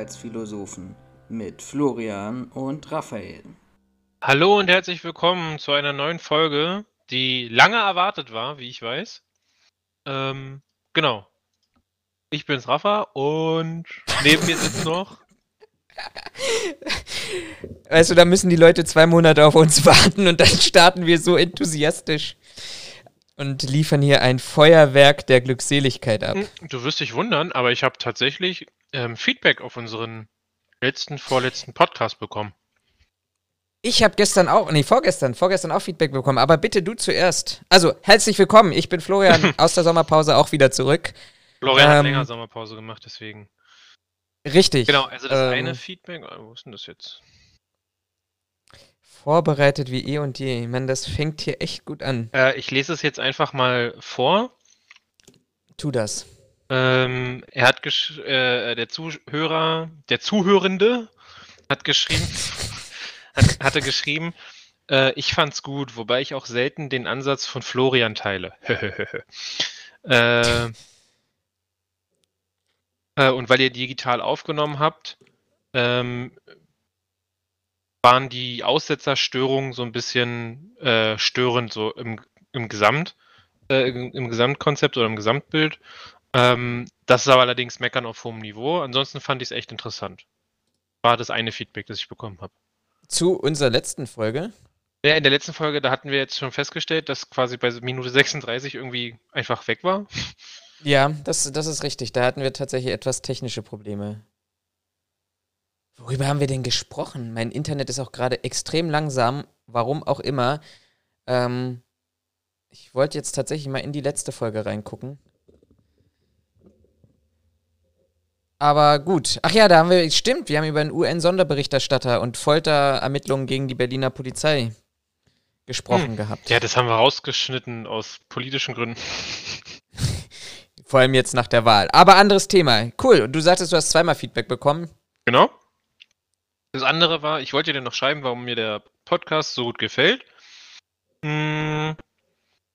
Sicherheitsphilosophen mit Florian und Raphael. Hallo und herzlich willkommen zu einer neuen Folge, die lange erwartet war, wie ich weiß. Ähm, genau. Ich bin's Rafa und neben mir sitzt noch. Weißt du, da müssen die Leute zwei Monate auf uns warten und dann starten wir so enthusiastisch und liefern hier ein Feuerwerk der Glückseligkeit ab. Hm, du wirst dich wundern, aber ich habe tatsächlich ähm, Feedback auf unseren letzten, vorletzten Podcast bekommen. Ich habe gestern auch, nee, vorgestern, vorgestern auch Feedback bekommen, aber bitte du zuerst. Also, herzlich willkommen. Ich bin Florian aus der Sommerpause auch wieder zurück. Florian ähm, hat länger Sommerpause gemacht, deswegen. Richtig. Genau, also das ähm, eine Feedback, oh, wo ist denn das jetzt? Vorbereitet wie eh und je. Ich meine, das fängt hier echt gut an. Äh, ich lese es jetzt einfach mal vor. Tu das. Ähm, er hat äh, der Zuhörer, der Zuhörende hat geschrieben, hat, hatte geschrieben, äh, ich fand's gut, wobei ich auch selten den Ansatz von Florian teile. äh, äh, und weil ihr digital aufgenommen habt, ähm, waren die Aussetzerstörungen so ein bisschen äh, störend, so im, im Gesamt, äh, im, im, Gesamtkonzept oder im Gesamtbild. Ähm, das ist aber allerdings Meckern auf hohem Niveau. Ansonsten fand ich es echt interessant. War das eine Feedback, das ich bekommen habe. Zu unserer letzten Folge? Ja, in der letzten Folge, da hatten wir jetzt schon festgestellt, dass quasi bei Minute 36 irgendwie einfach weg war. Ja, das, das ist richtig. Da hatten wir tatsächlich etwas technische Probleme. Worüber haben wir denn gesprochen? Mein Internet ist auch gerade extrem langsam, warum auch immer. Ähm, ich wollte jetzt tatsächlich mal in die letzte Folge reingucken. Aber gut. Ach ja, da haben wir, stimmt, wir haben über einen UN-Sonderberichterstatter und Folterermittlungen gegen die Berliner Polizei gesprochen hm. gehabt. Ja, das haben wir rausgeschnitten aus politischen Gründen. Vor allem jetzt nach der Wahl. Aber anderes Thema. Cool. Und du sagtest, du hast zweimal Feedback bekommen. Genau. Das andere war, ich wollte dir noch schreiben, warum mir der Podcast so gut gefällt. Hm,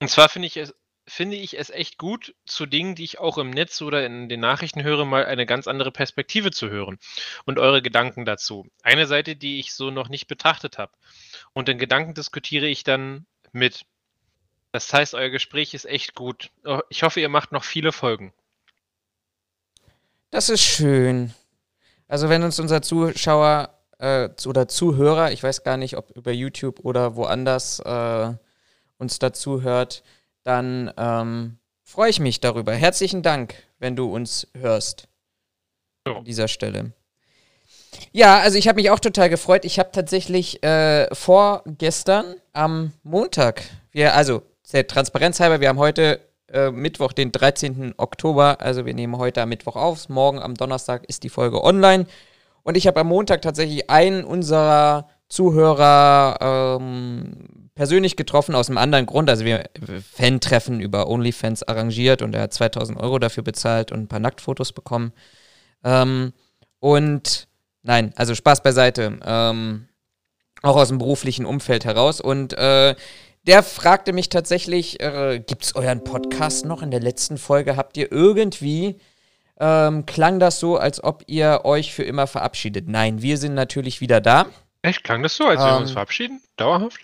und zwar finde ich es finde ich es echt gut, zu Dingen, die ich auch im Netz oder in den Nachrichten höre, mal eine ganz andere Perspektive zu hören und eure Gedanken dazu. Eine Seite, die ich so noch nicht betrachtet habe. Und den Gedanken diskutiere ich dann mit. Das heißt, euer Gespräch ist echt gut. Oh, ich hoffe, ihr macht noch viele Folgen. Das ist schön. Also wenn uns unser Zuschauer äh, oder Zuhörer, ich weiß gar nicht, ob über YouTube oder woanders äh, uns dazu hört, dann ähm, freue ich mich darüber. Herzlichen Dank, wenn du uns hörst. An dieser Stelle. Ja, also ich habe mich auch total gefreut. Ich habe tatsächlich äh, vorgestern am Montag, wir, also der Transparenz halber, wir haben heute äh, Mittwoch, den 13. Oktober, also wir nehmen heute am Mittwoch auf. Morgen am Donnerstag ist die Folge online. Und ich habe am Montag tatsächlich einen unserer Zuhörer ähm, persönlich getroffen aus einem anderen Grund. Also wir Fan-Treffen über OnlyFans arrangiert und er hat 2000 Euro dafür bezahlt und ein paar Nacktfotos bekommen. Ähm, und nein, also Spaß beiseite. Ähm, auch aus dem beruflichen Umfeld heraus. Und äh, der fragte mich tatsächlich, äh, gibt es euren Podcast noch? In der letzten Folge habt ihr irgendwie ähm, klang das so, als ob ihr euch für immer verabschiedet. Nein, wir sind natürlich wieder da. Echt? Klang das so, als ähm, wir uns verabschieden? Dauerhaft?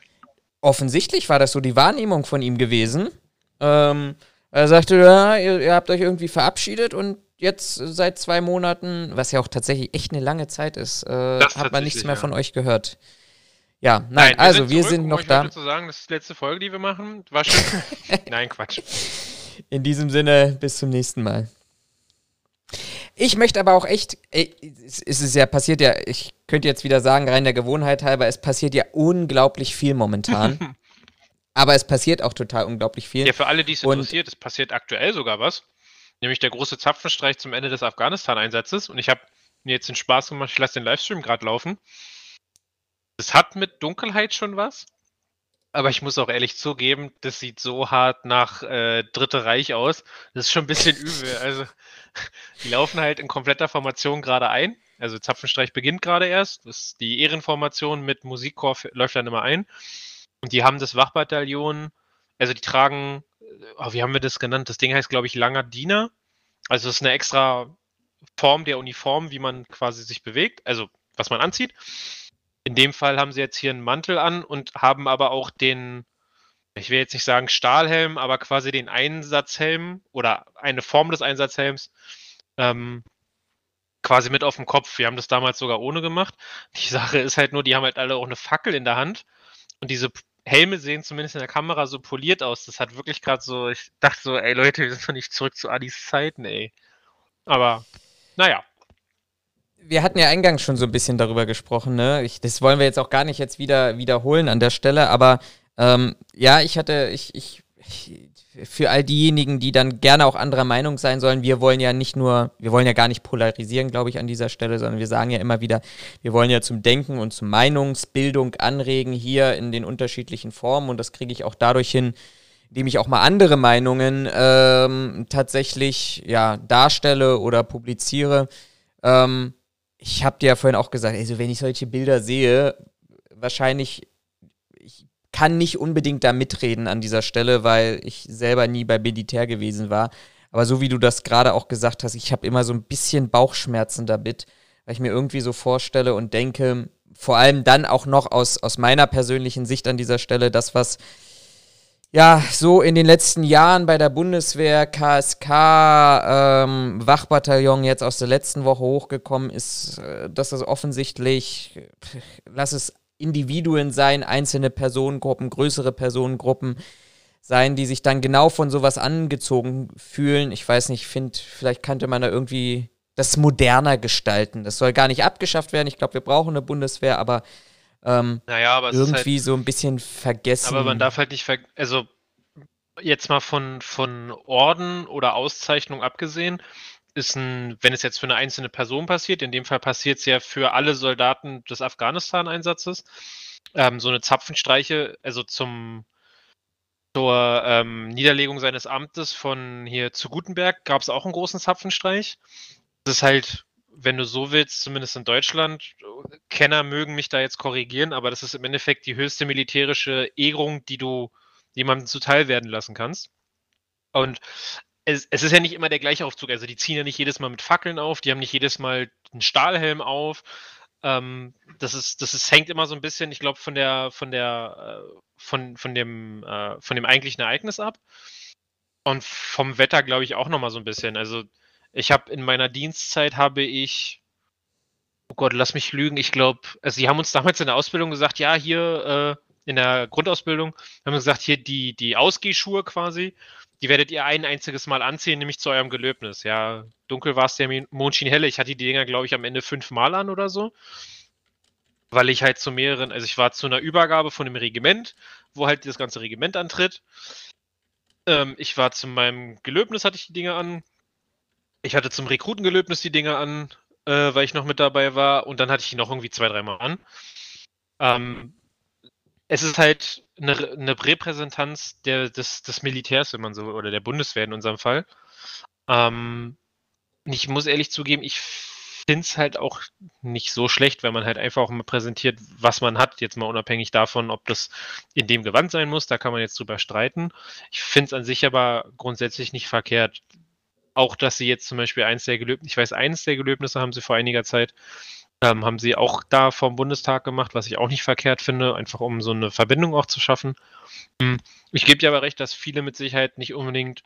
Offensichtlich war das so die Wahrnehmung von ihm gewesen. Ähm, er sagte, ja, ihr, ihr, habt euch irgendwie verabschiedet und jetzt seit zwei Monaten, was ja auch tatsächlich echt eine lange Zeit ist, äh, hat man nichts mehr ja. von euch gehört. Ja, nein, nein wir also sind wir sind noch da. zu sagen, das ist die letzte Folge, die wir machen. War schön. nein, Quatsch. In diesem Sinne, bis zum nächsten Mal. Ich möchte aber auch echt, ey, es ist ja passiert ja, ich könnte jetzt wieder sagen, rein der Gewohnheit halber, es passiert ja unglaublich viel momentan. aber es passiert auch total unglaublich viel. Ja, für alle, die es interessiert, es passiert aktuell sogar was. Nämlich der große Zapfenstreich zum Ende des Afghanistan-Einsatzes. Und ich habe mir jetzt den Spaß gemacht, ich lasse den Livestream gerade laufen. Es hat mit Dunkelheit schon was. Aber ich muss auch ehrlich zugeben, das sieht so hart nach äh, Dritte Reich aus. Das ist schon ein bisschen übel. Also, die laufen halt in kompletter Formation gerade ein. Also Zapfenstreich beginnt gerade erst. Das, die Ehrenformation mit Musikchor läuft dann immer ein. Und die haben das Wachbataillon, also die tragen, oh, wie haben wir das genannt? Das Ding heißt, glaube ich, Langer Diener. Also es ist eine extra Form der Uniform, wie man quasi sich bewegt, also was man anzieht. In dem Fall haben sie jetzt hier einen Mantel an und haben aber auch den, ich will jetzt nicht sagen Stahlhelm, aber quasi den Einsatzhelm oder eine Form des Einsatzhelms ähm, quasi mit auf dem Kopf. Wir haben das damals sogar ohne gemacht. Die Sache ist halt nur, die haben halt alle auch eine Fackel in der Hand und diese Helme sehen zumindest in der Kamera so poliert aus. Das hat wirklich gerade so, ich dachte so, ey Leute, wir sind doch nicht zurück zu Adis Zeiten, ey. Aber, naja. Wir hatten ja eingangs schon so ein bisschen darüber gesprochen, ne? Ich, das wollen wir jetzt auch gar nicht jetzt wieder wiederholen an der Stelle, aber ähm, ja, ich hatte, ich, ich, ich für all diejenigen, die dann gerne auch anderer Meinung sein sollen, wir wollen ja nicht nur, wir wollen ja gar nicht polarisieren, glaube ich, an dieser Stelle, sondern wir sagen ja immer wieder, wir wollen ja zum Denken und zur Meinungsbildung anregen hier in den unterschiedlichen Formen und das kriege ich auch dadurch hin, indem ich auch mal andere Meinungen ähm, tatsächlich ja, darstelle oder publiziere. Ähm, ich habe dir ja vorhin auch gesagt, also wenn ich solche Bilder sehe, wahrscheinlich kann nicht unbedingt da mitreden an dieser Stelle, weil ich selber nie bei Militär gewesen war. Aber so wie du das gerade auch gesagt hast, ich habe immer so ein bisschen Bauchschmerzen damit, weil ich mir irgendwie so vorstelle und denke, vor allem dann auch noch aus, aus meiner persönlichen Sicht an dieser Stelle, das, was ja so in den letzten Jahren bei der Bundeswehr, KSK, ähm, Wachbataillon jetzt aus der letzten Woche hochgekommen ist, äh, dass es offensichtlich, lass es Individuen sein, einzelne Personengruppen, größere Personengruppen sein, die sich dann genau von sowas angezogen fühlen. Ich weiß nicht, ich finde, vielleicht könnte man da irgendwie das moderner gestalten. Das soll gar nicht abgeschafft werden. Ich glaube, wir brauchen eine Bundeswehr, aber, ähm, naja, aber irgendwie halt, so ein bisschen vergessen. Aber man darf halt nicht vergessen, also jetzt mal von, von Orden oder Auszeichnung abgesehen, ist ein, wenn es jetzt für eine einzelne Person passiert, in dem Fall passiert es ja für alle Soldaten des Afghanistan-Einsatzes, ähm, so eine Zapfenstreiche, also zum zur ähm, Niederlegung seines Amtes von hier zu Gutenberg gab es auch einen großen Zapfenstreich. Das ist halt, wenn du so willst, zumindest in Deutschland, Kenner mögen mich da jetzt korrigieren, aber das ist im Endeffekt die höchste militärische Ehrung, die du jemandem zuteil werden lassen kannst. Und es, es, ist ja nicht immer der gleiche Aufzug. Also die ziehen ja nicht jedes Mal mit Fackeln auf, die haben nicht jedes Mal einen Stahlhelm auf. Ähm, das ist, das ist, hängt immer so ein bisschen, ich glaube, von der, von der, äh, von, von dem, äh, von dem eigentlichen Ereignis ab. Und vom Wetter, glaube ich, auch nochmal so ein bisschen. Also ich habe in meiner Dienstzeit habe ich, oh Gott, lass mich lügen, ich glaube, also sie haben uns damals in der Ausbildung gesagt, ja, hier äh, in der Grundausbildung haben wir gesagt, hier die, die Ausgehschuhe quasi, die werdet ihr ein einziges Mal anziehen, nämlich zu eurem Gelöbnis. Ja, dunkel war es, der Mond schien helle. Ich hatte die Dinger, glaube ich, am Ende fünfmal an oder so. Weil ich halt zu mehreren, also ich war zu einer Übergabe von einem Regiment, wo halt das ganze Regiment antritt. Ähm, ich war zu meinem Gelöbnis, hatte ich die Dinger an. Ich hatte zum Rekrutengelöbnis die Dinger an, äh, weil ich noch mit dabei war. Und dann hatte ich die noch irgendwie zwei, dreimal an. Ähm, es ist halt eine, eine Repräsentanz der, des, des Militärs, wenn man so, oder der Bundeswehr in unserem Fall. Ähm, ich muss ehrlich zugeben, ich finde es halt auch nicht so schlecht, wenn man halt einfach auch mal präsentiert, was man hat, jetzt mal unabhängig davon, ob das in dem Gewand sein muss, da kann man jetzt drüber streiten. Ich finde es an sich aber grundsätzlich nicht verkehrt. Auch, dass sie jetzt zum Beispiel eins der Gelöbnisse, ich weiß, eins der Gelöbnisse haben sie vor einiger Zeit ähm, haben sie auch da vom Bundestag gemacht, was ich auch nicht verkehrt finde, einfach um so eine Verbindung auch zu schaffen. Hm, ich gebe dir aber recht, dass viele mit Sicherheit nicht unbedingt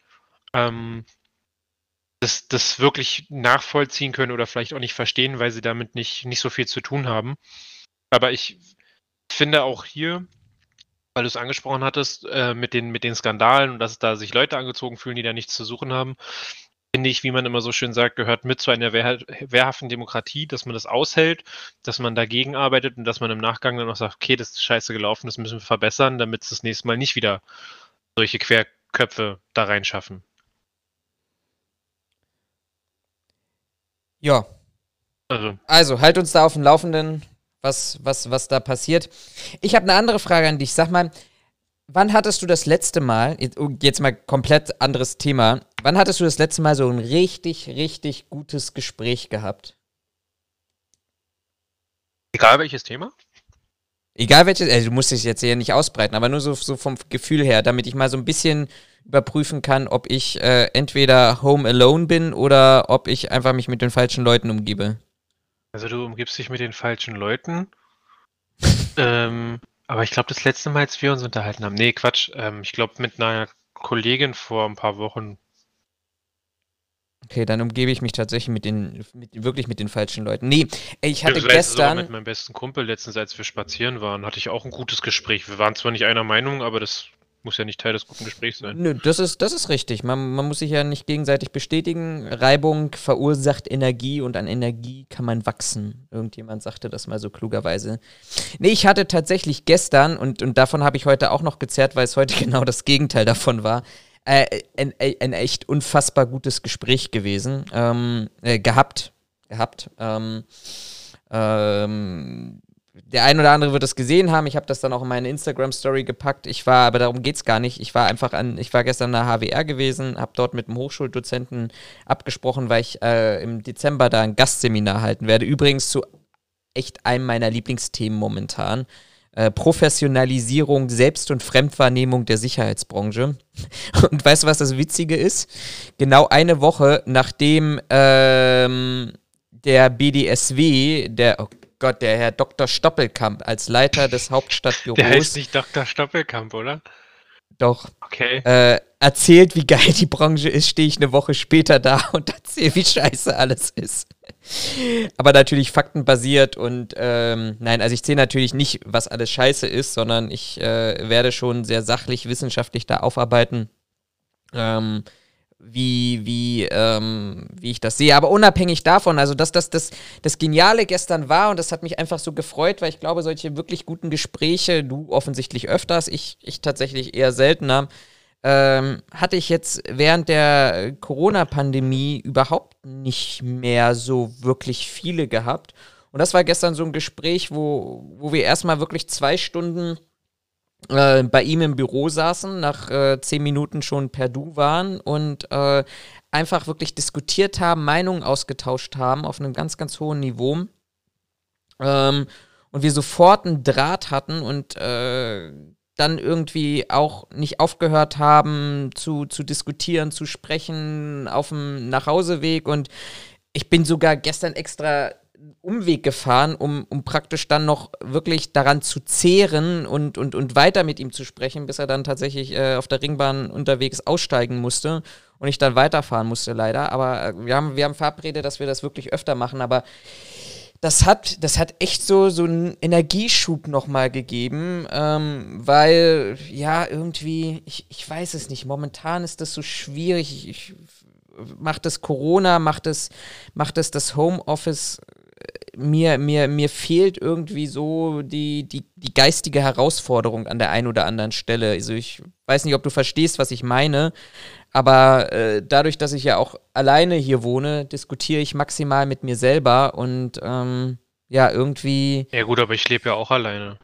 ähm, das, das wirklich nachvollziehen können oder vielleicht auch nicht verstehen, weil sie damit nicht, nicht so viel zu tun haben. Aber ich finde auch hier, weil du es angesprochen hattest, äh, mit, den, mit den Skandalen und dass da sich Leute angezogen fühlen, die da nichts zu suchen haben, finde ich, wie man immer so schön sagt, gehört mit zu einer wehr, wehrhaften Demokratie, dass man das aushält, dass man dagegen arbeitet und dass man im Nachgang dann auch sagt, okay, das ist scheiße gelaufen, das müssen wir verbessern, damit es das nächste Mal nicht wieder solche Querköpfe da reinschaffen. Ja. Also. also, halt uns da auf dem Laufenden, was, was, was da passiert. Ich habe eine andere Frage an dich. Sag mal, Wann hattest du das letzte Mal, oh, jetzt mal komplett anderes Thema, wann hattest du das letzte Mal so ein richtig, richtig gutes Gespräch gehabt? Egal welches Thema? Egal welches, also du musst es jetzt hier nicht ausbreiten, aber nur so, so vom Gefühl her, damit ich mal so ein bisschen überprüfen kann, ob ich äh, entweder home alone bin oder ob ich einfach mich mit den falschen Leuten umgebe. Also du umgibst dich mit den falschen Leuten. ähm, aber ich glaube, das letzte Mal, als wir uns unterhalten haben, nee, Quatsch, ähm, ich glaube mit einer Kollegin vor ein paar Wochen. Okay, dann umgebe ich mich tatsächlich mit den, mit, wirklich mit den falschen Leuten. Nee, ich hatte Ich gestern. mit meinem besten Kumpel letztens, als wir spazieren waren, hatte ich auch ein gutes Gespräch. Wir waren zwar nicht einer Meinung, aber das muss ja nicht Teil des guten Gesprächs sein. Nö, das ist, das ist richtig. Man, man muss sich ja nicht gegenseitig bestätigen. Reibung verursacht Energie und an Energie kann man wachsen. Irgendjemand sagte das mal so klugerweise. Nee, ich hatte tatsächlich gestern, und, und davon habe ich heute auch noch gezerrt, weil es heute genau das Gegenteil davon war, äh, ein, ein echt unfassbar gutes Gespräch gewesen. Ähm, äh, gehabt. Gehabt. Ähm, ähm, der ein oder andere wird es gesehen haben. Ich habe das dann auch in meine Instagram-Story gepackt. Ich war, aber darum geht es gar nicht. Ich war einfach an, ich war gestern an der HWR gewesen, habe dort mit einem Hochschuldozenten abgesprochen, weil ich äh, im Dezember da ein Gastseminar halten werde. Übrigens zu echt einem meiner Lieblingsthemen momentan. Äh, Professionalisierung, Selbst- und Fremdwahrnehmung der Sicherheitsbranche. Und weißt du, was das Witzige ist? Genau eine Woche nachdem ähm, der BDSW, der, oh Gott, der Herr Dr. Stoppelkamp als Leiter des Hauptstadtbüros. Der heißt nicht Dr. Stoppelkamp, oder? Doch. Okay. Äh, erzählt, wie geil die Branche ist, stehe ich eine Woche später da und erzähle, wie scheiße alles ist. Aber natürlich faktenbasiert und ähm, nein, also ich zähle natürlich nicht, was alles scheiße ist, sondern ich äh, werde schon sehr sachlich, wissenschaftlich da aufarbeiten. Ähm, wie, wie, ähm, wie ich das sehe. Aber unabhängig davon, also dass das, das das Geniale gestern war und das hat mich einfach so gefreut, weil ich glaube, solche wirklich guten Gespräche, du offensichtlich öfters, ich, ich tatsächlich eher seltener, ähm, hatte ich jetzt während der Corona-Pandemie überhaupt nicht mehr so wirklich viele gehabt. Und das war gestern so ein Gespräch, wo, wo wir erstmal wirklich zwei Stunden äh, bei ihm im Büro saßen, nach äh, zehn Minuten schon per Du waren und äh, einfach wirklich diskutiert haben, Meinungen ausgetauscht haben auf einem ganz, ganz hohen Niveau. Ähm, und wir sofort einen Draht hatten und äh, dann irgendwie auch nicht aufgehört haben zu, zu diskutieren, zu sprechen auf dem Nachhauseweg. Und ich bin sogar gestern extra Umweg gefahren, um, um praktisch dann noch wirklich daran zu zehren und, und, und weiter mit ihm zu sprechen, bis er dann tatsächlich äh, auf der Ringbahn unterwegs aussteigen musste und ich dann weiterfahren musste leider. Aber äh, wir haben, wir haben verabredet, dass wir das wirklich öfter machen, aber das hat, das hat echt so, so einen Energieschub nochmal gegeben, ähm, weil, ja, irgendwie, ich, ich weiß es nicht, momentan ist das so schwierig. Ich, ich, macht es Corona, macht es, macht es das Homeoffice mir, mir, mir fehlt irgendwie so die, die, die geistige Herausforderung an der einen oder anderen Stelle. Also ich weiß nicht, ob du verstehst, was ich meine, aber äh, dadurch, dass ich ja auch alleine hier wohne, diskutiere ich maximal mit mir selber und ähm, ja, irgendwie. Ja gut, aber ich lebe ja auch alleine.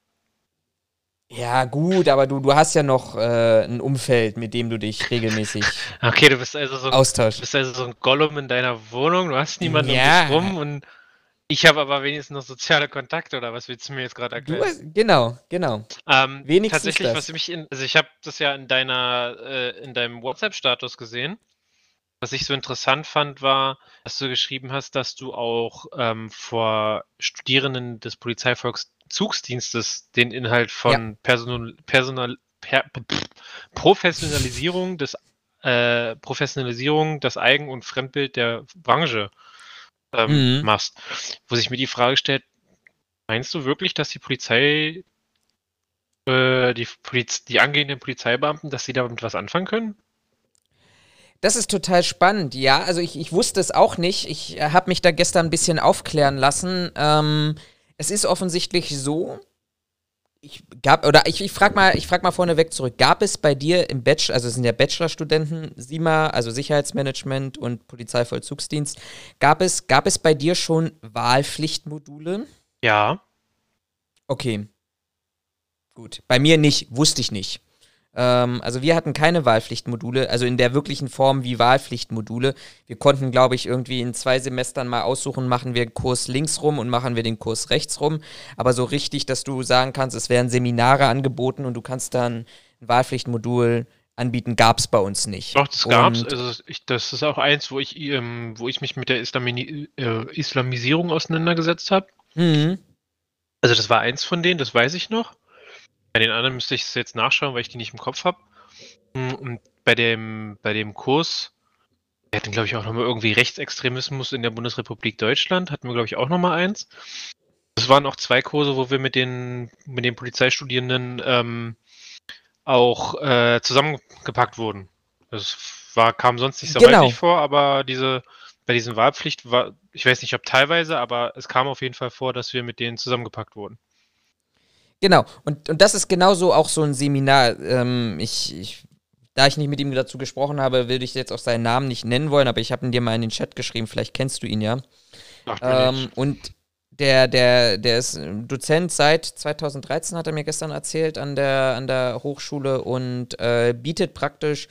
Ja, gut, aber du, du hast ja noch äh, ein Umfeld, mit dem du dich regelmäßig Okay, du bist also so ein, austauschst. bist also so ein Gollum in deiner Wohnung, du hast niemanden Ja. um dich rum und ich habe aber wenigstens noch soziale Kontakte oder was willst du mir jetzt gerade erklären? hast, genau, genau. Ähm, wenigstens tatsächlich, das. was mich in, also ich habe das ja in deiner, äh, in deinem WhatsApp-Status gesehen. Was ich so interessant fand, war, dass du geschrieben hast, dass du auch ähm, vor Studierenden des Polizeivollzugsdienstes den Inhalt von Personal, Personal, per, pff, Professionalisierung des äh, Professionalisierung das Eigen- und Fremdbild der Branche ähm, Mhm. machst. Wo sich mir die Frage stellt, meinst du wirklich, dass die Polizei äh, die, Poliz die angehenden Polizeibeamten, dass sie damit was anfangen können? Das ist total spannend, ja. Also ich, ich wusste es auch nicht. Ich äh, habe mich da gestern ein bisschen aufklären lassen. Ähm, es ist offensichtlich so. Ich gab, oder ich, ich frage mal, ich frag mal vorneweg zurück. Gab es bei dir im Bachelor, also es sind ja Bachelorstudenten, SIMA, also Sicherheitsmanagement und Polizeivollzugsdienst, gab es, gab es bei dir schon Wahlpflichtmodule? Ja. Okay. Gut. Bei mir nicht, wusste ich nicht. Ähm, also wir hatten keine Wahlpflichtmodule, also in der wirklichen Form wie Wahlpflichtmodule. Wir konnten, glaube ich, irgendwie in zwei Semestern mal aussuchen, machen wir Kurs links rum und machen wir den Kurs rechts rum. Aber so richtig, dass du sagen kannst, es werden Seminare angeboten und du kannst dann ein Wahlpflichtmodul anbieten, gab es bei uns nicht. Doch, das gab es. Also ich, das ist auch eins, wo ich, ähm, wo ich mich mit der Islami äh, Islamisierung auseinandergesetzt habe. Mhm. Also das war eins von denen, das weiß ich noch. Bei den anderen müsste ich es jetzt nachschauen, weil ich die nicht im Kopf habe. Hm, und bei dem, bei dem Kurs, wir hatten, glaube ich, auch nochmal irgendwie Rechtsextremismus in der Bundesrepublik Deutschland, hatten wir, glaube ich, auch nochmal eins. Das waren auch zwei Kurse, wo wir mit den, mit den Polizeistudierenden ähm, auch äh, zusammengepackt wurden. Das war, kam sonst nicht so Genau. häufig vor, aber diese, bei diesen Wahlpflicht war, ich weiß nicht, ob teilweise, aber es kam auf jeden Fall vor, dass wir mit denen zusammengepackt wurden. Genau, und, und das ist genauso auch so ein Seminar. Ähm, ich, ich, da ich nicht mit ihm dazu gesprochen habe, will ich jetzt auch seinen Namen nicht nennen wollen, aber ich habe ihn dir mal in den Chat geschrieben, vielleicht kennst du ihn ja. Ach, Ähm, und der, der, der ist Dozent seit 2013, hat er mir gestern erzählt, an der, an der Hochschule und äh, bietet praktisch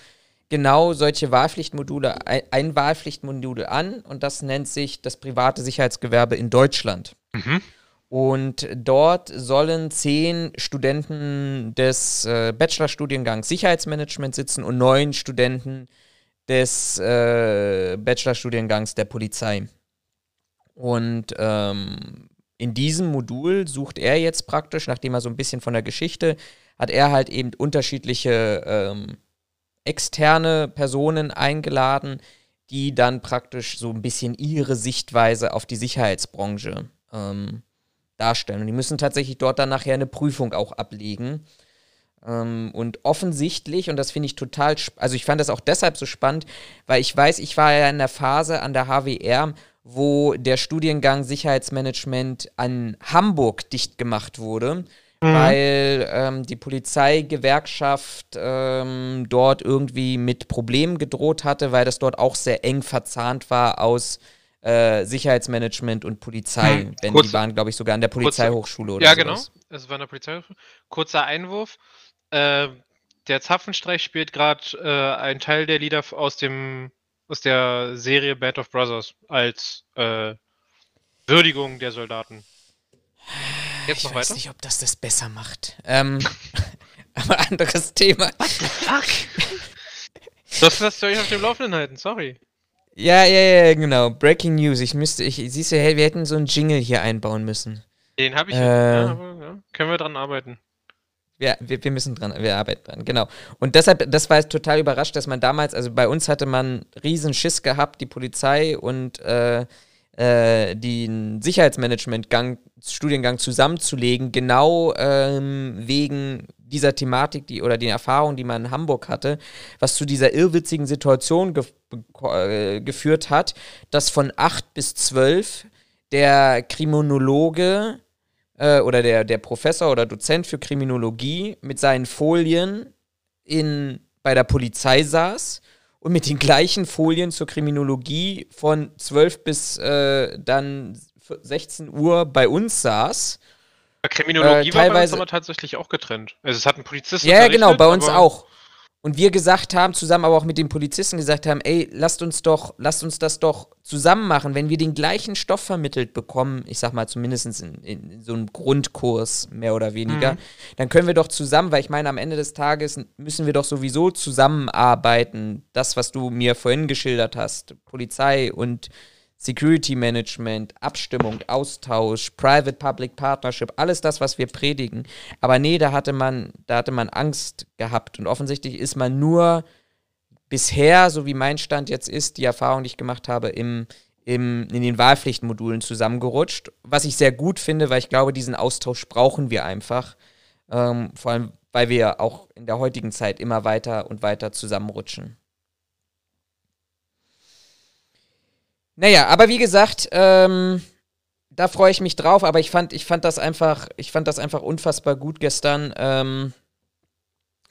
genau solche Wahlpflichtmodule, ein, ein Wahlpflichtmodul an und das nennt sich das private Sicherheitsgewerbe in Deutschland. Mhm. Und dort sollen zehn Studenten des äh, Bachelorstudiengangs Sicherheitsmanagement sitzen und neun Studenten des äh, Bachelorstudiengangs der Polizei. Und ähm, in diesem Modul sucht er jetzt praktisch, nachdem er so ein bisschen von der Geschichte, hat er halt eben unterschiedliche ähm, externe Personen eingeladen, die dann praktisch so ein bisschen ihre Sichtweise auf die Sicherheitsbranche ähm, darstellen. Und die müssen tatsächlich dort dann nachher eine Prüfung auch ablegen. Ähm, und offensichtlich, und das finde ich total, also ich fand das auch deshalb so spannend, weil ich weiß, ich war ja in der Phase an der HWR, wo der Studiengang Sicherheitsmanagement an Hamburg dicht gemacht wurde, weil ähm, die Polizeigewerkschaft ähm, dort irgendwie mit Problemen gedroht hatte, weil das dort auch sehr eng verzahnt war aus äh, Sicherheitsmanagement und Polizei. Hm, Wenn kurz- die waren, glaube ich, sogar an der Polizeihochschule oder Ja, sowas. genau. Es war eine Polizei. Kurzer Einwurf. Äh, der Zapfenstreich spielt gerade äh, einen Teil der Lieder aus dem aus der Serie Band of Brothers als äh, Würdigung der Soldaten. Jetzt Ich noch weiß weiter? nicht, ob das das besser macht. Ähm, aber anderes Thema. Fuck! Du hast das soll ich auf dem Laufenden halten, sorry. Ja, ja, ja, genau. Breaking News. Ich müsste, ich, siehst du, hey, wir hätten so einen Jingle hier einbauen müssen. Den habe ich. Äh. ja, aber, ja, können wir dran arbeiten. Ja, wir, wir müssen dran, wir arbeiten dran, genau. Und deshalb, das war jetzt total überrascht, dass man damals, also bei uns hatte man riesen Schiss gehabt, die Polizei und äh, äh, den Sicherheitsmanagement-Gang, Studiengang zusammenzulegen, genau ähm, wegen dieser Thematik, die oder den Erfahrungen, die man in Hamburg hatte, was zu dieser irrwitzigen Situation gef äh, geführt hat, dass von 8 bis 12 der Kriminologe äh, oder der, der Professor oder Dozent für Kriminologie mit seinen Folien in, bei der Polizei saß und mit den gleichen Folien zur Kriminologie von 12 bis äh, dann 16 Uhr bei uns saß. Kriminologie war bei uns aber tatsächlich auch getrennt. Also es hat ein Polizist Ja, ja, genau, bei uns auch. Und wir gesagt haben, zusammen aber auch mit den Polizisten gesagt haben, ey, lasst uns doch, lasst uns das doch zusammen machen, wenn wir den gleichen Stoff vermittelt bekommen, ich sag mal zumindest in, in so einem Grundkurs mehr oder weniger, Mhm. dann können wir doch zusammen, weil ich meine, am Ende des Tages müssen wir doch sowieso zusammenarbeiten. Das, was du mir vorhin geschildert hast, Polizei und Security Management, Abstimmung, Austausch, Private-Public Partnership, alles das, was wir predigen. Aber nee, da hatte man, da hatte man Angst gehabt. Und offensichtlich ist man nur bisher, so wie mein Stand jetzt ist, die Erfahrung, die ich gemacht habe, im, im, in den Wahlpflichtmodulen zusammengerutscht. Was ich sehr gut finde, weil ich glaube, diesen Austausch brauchen wir einfach. Ähm, vor allem, weil wir auch in der heutigen Zeit immer weiter und weiter zusammenrutschen. Naja, aber wie gesagt, ähm, da freue ich mich drauf, aber ich fand, ich fand das einfach, ich fand das einfach unfassbar gut gestern. Ähm,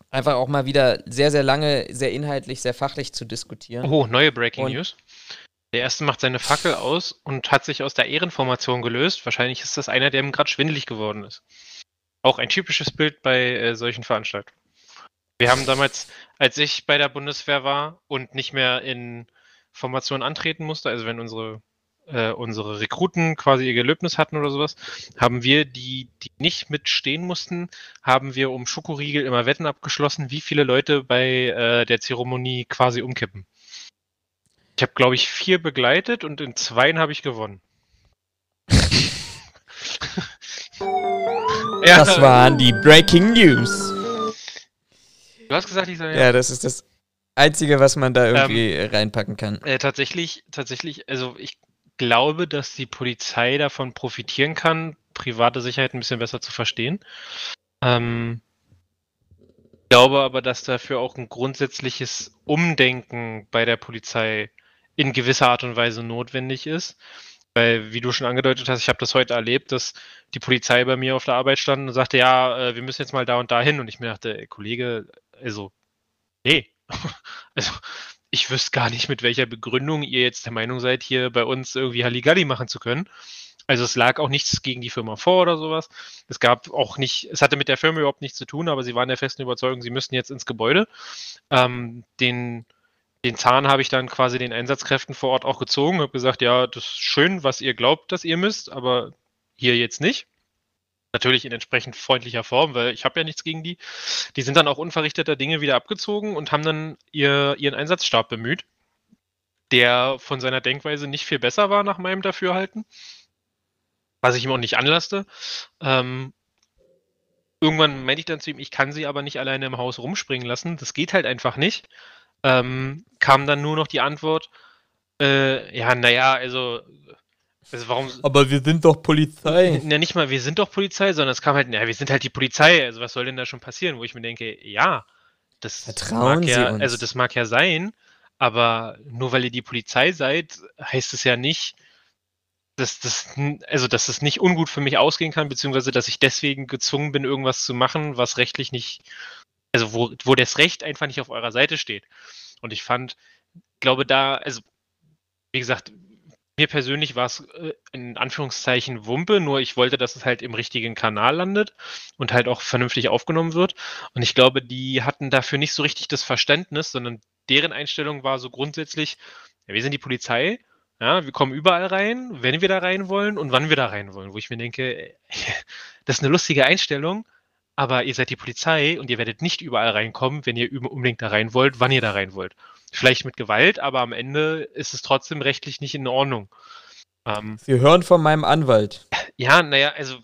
einfach auch mal wieder sehr, sehr lange, sehr inhaltlich, sehr fachlich zu diskutieren. Oh, neue Breaking Und- News. Der erste macht seine Fackel aus und hat sich aus der Ehrenformation gelöst. Wahrscheinlich ist das einer, der ihm gerade schwindelig geworden ist. Auch ein typisches Bild bei äh, solchen Veranstaltungen. Wir haben damals, als ich bei der Bundeswehr war und nicht mehr in Formation antreten musste, also wenn unsere äh, unsere Rekruten quasi ihr Gelöbnis hatten oder sowas, haben wir die, die nicht mitstehen mussten, haben wir um Schokoriegel immer Wetten abgeschlossen, wie viele Leute bei äh, der Zeremonie quasi umkippen. Ich habe, glaube ich, vier begleitet und in zweien habe ich gewonnen. ja, das waren die Breaking News. Du hast gesagt, ich soll ja. Ja, das ist das Einzige, was man da irgendwie ähm, reinpacken kann. Äh, tatsächlich, tatsächlich, also ich glaube, dass die Polizei davon profitieren kann, private Sicherheit ein bisschen besser zu verstehen. Ähm, ich glaube aber, dass dafür auch ein grundsätzliches Umdenken bei der Polizei in gewisser Art und Weise notwendig ist. Weil, wie du schon angedeutet hast, ich habe das heute erlebt, dass die Polizei bei mir auf der Arbeit stand und sagte, ja, äh, wir müssen jetzt mal da und da hin. Und ich mir dachte, ey, Kollege, also, nee. also, ich wüsste gar nicht, mit welcher Begründung ihr jetzt der Meinung seid, hier bei uns irgendwie Halligalli machen zu können. Also es lag auch nichts gegen die Firma vor oder sowas. Es gab auch nicht, es hatte mit der Firma überhaupt nichts zu tun, aber sie waren der festen Überzeugung, sie müssten jetzt ins Gebäude. Ähm, den, den Zahn habe ich dann quasi den Einsatzkräften vor Ort auch gezogen, habe gesagt, ja, das ist schön, was ihr glaubt, dass ihr müsst, aber hier jetzt nicht. Natürlich in entsprechend freundlicher Form, weil ich habe ja nichts gegen die. Die sind dann auch unverrichteter Dinge wieder abgezogen und haben dann ihr, ihren Einsatzstab bemüht, der von seiner Denkweise nicht viel besser war nach meinem Dafürhalten, was ich ihm auch nicht anlasste. Ähm, irgendwann meinte ich dann zu ihm, ich kann sie aber nicht alleine im Haus rumspringen lassen. Das geht halt einfach nicht. Ähm, kam dann nur noch die Antwort, äh, ja, naja, also also warum, Aber wir sind doch Polizei. Ja, nicht mal, wir sind doch Polizei, sondern es kam halt, ja, wir sind halt die Polizei. Also was soll denn da schon passieren? Wo ich mir denke, ja, das Vertrauen mag Sie ja, uns. also das mag ja sein, aber nur weil ihr die Polizei seid, heißt es ja nicht, dass das, also dass es nicht ungut für mich ausgehen kann, beziehungsweise dass ich deswegen gezwungen bin, irgendwas zu machen, was rechtlich nicht, also wo, wo das Recht einfach nicht auf eurer Seite steht. Und ich fand, glaube da, also wie gesagt, mir persönlich war es äh, in Anführungszeichen Wumpe, nur ich wollte, dass es halt im richtigen Kanal landet und halt auch vernünftig aufgenommen wird. Und ich glaube, die hatten dafür nicht so richtig das Verständnis, sondern deren Einstellung war so grundsätzlich, ja, wir sind die Polizei, ja, wir kommen überall rein, wenn wir da rein wollen und wann wir da rein wollen, wo ich mir denke, das ist eine lustige Einstellung, aber ihr seid die Polizei und ihr werdet nicht überall reinkommen, wenn ihr unbedingt da rein wollt, wann ihr da rein wollt. Vielleicht mit Gewalt, aber am Ende ist es trotzdem rechtlich nicht in Ordnung. Ähm, Sie hören von meinem Anwalt. Ja, naja, also,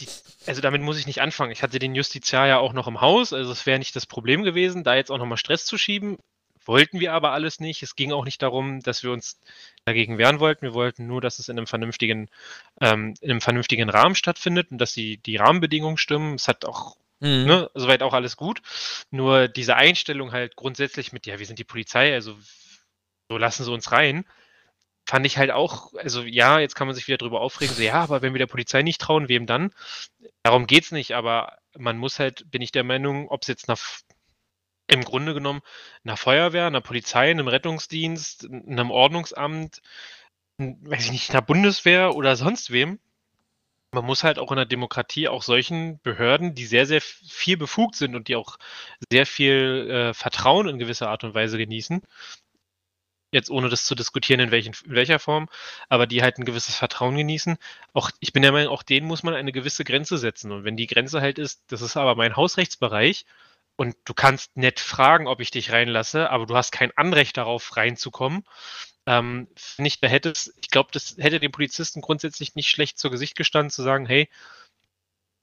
die, also damit muss ich nicht anfangen. Ich hatte den Justiziar ja auch noch im Haus, also es wäre nicht das Problem gewesen, da jetzt auch nochmal Stress zu schieben. Wollten wir aber alles nicht. Es ging auch nicht darum, dass wir uns dagegen wehren wollten. Wir wollten nur, dass es in einem vernünftigen, ähm, in einem vernünftigen Rahmen stattfindet und dass die, die Rahmenbedingungen stimmen. Es hat auch Mhm. Ne? Soweit auch alles gut. Nur diese Einstellung halt grundsätzlich mit, ja, wir sind die Polizei, also so lassen sie uns rein, fand ich halt auch, also ja, jetzt kann man sich wieder drüber aufregen, so ja, aber wenn wir der Polizei nicht trauen, wem dann? Darum geht es nicht, aber man muss halt, bin ich der Meinung, ob es jetzt nach im Grunde genommen einer Feuerwehr, einer Polizei, einem Rettungsdienst, einem Ordnungsamt, weiß ich nicht, einer Bundeswehr oder sonst wem, man muss halt auch in der Demokratie auch solchen Behörden, die sehr, sehr viel befugt sind und die auch sehr viel äh, Vertrauen in gewisser Art und Weise genießen, jetzt ohne das zu diskutieren, in, welchen, in welcher Form, aber die halt ein gewisses Vertrauen genießen. Auch ich bin der Meinung, auch denen muss man eine gewisse Grenze setzen. Und wenn die Grenze halt ist, das ist aber mein Hausrechtsbereich und du kannst nett fragen, ob ich dich reinlasse, aber du hast kein Anrecht darauf, reinzukommen, ähm, nicht mehr hätte es, ich glaube, das hätte dem Polizisten grundsätzlich nicht schlecht zu Gesicht gestanden, zu sagen, hey,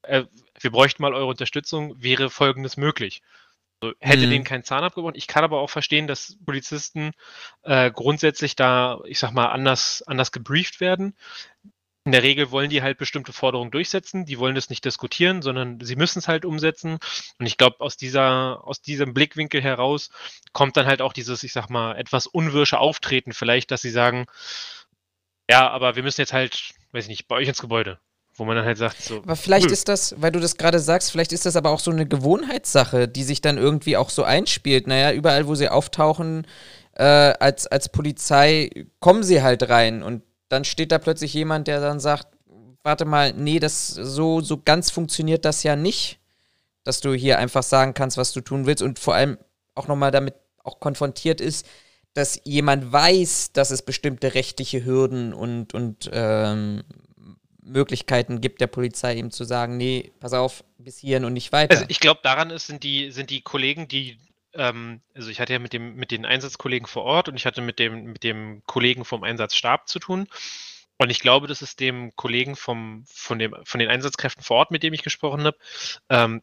äh, wir bräuchten mal eure Unterstützung, wäre folgendes möglich. Also, hätte mhm. denen keinen Zahn abgebrochen. Ich kann aber auch verstehen, dass Polizisten äh, grundsätzlich da, ich sag mal, anders, anders gebrieft werden in der Regel wollen die halt bestimmte Forderungen durchsetzen, die wollen das nicht diskutieren, sondern sie müssen es halt umsetzen. Und ich glaube, aus dieser, aus diesem Blickwinkel heraus kommt dann halt auch dieses, ich sag mal, etwas unwirsche Auftreten vielleicht, dass sie sagen, ja, aber wir müssen jetzt halt, weiß ich nicht, bei euch ins Gebäude. Wo man dann halt sagt, so. Aber vielleicht hm. ist das, weil du das gerade sagst, vielleicht ist das aber auch so eine Gewohnheitssache, die sich dann irgendwie auch so einspielt. Naja, überall, wo sie auftauchen, äh, als, als Polizei kommen sie halt rein und dann steht da plötzlich jemand, der dann sagt, warte mal, nee, das so, so ganz funktioniert das ja nicht. dass du hier einfach sagen kannst, was du tun willst und vor allem auch nochmal damit auch konfrontiert ist, dass jemand weiß, dass es bestimmte rechtliche Hürden und, und ähm, Möglichkeiten gibt, der Polizei ihm zu sagen, nee, pass auf, bis hierhin und nicht weiter. Also ich glaube, daran ist, sind die, sind die Kollegen, die, ähm, also ich hatte ja mit dem, mit den Einsatzkollegen vor Ort und ich hatte mit dem, mit dem Kollegen vom Einsatzstab zu tun. Und ich glaube, das ist dem Kollegen vom, von, dem, von den Einsatzkräften vor Ort, mit dem ich gesprochen habe, ähm,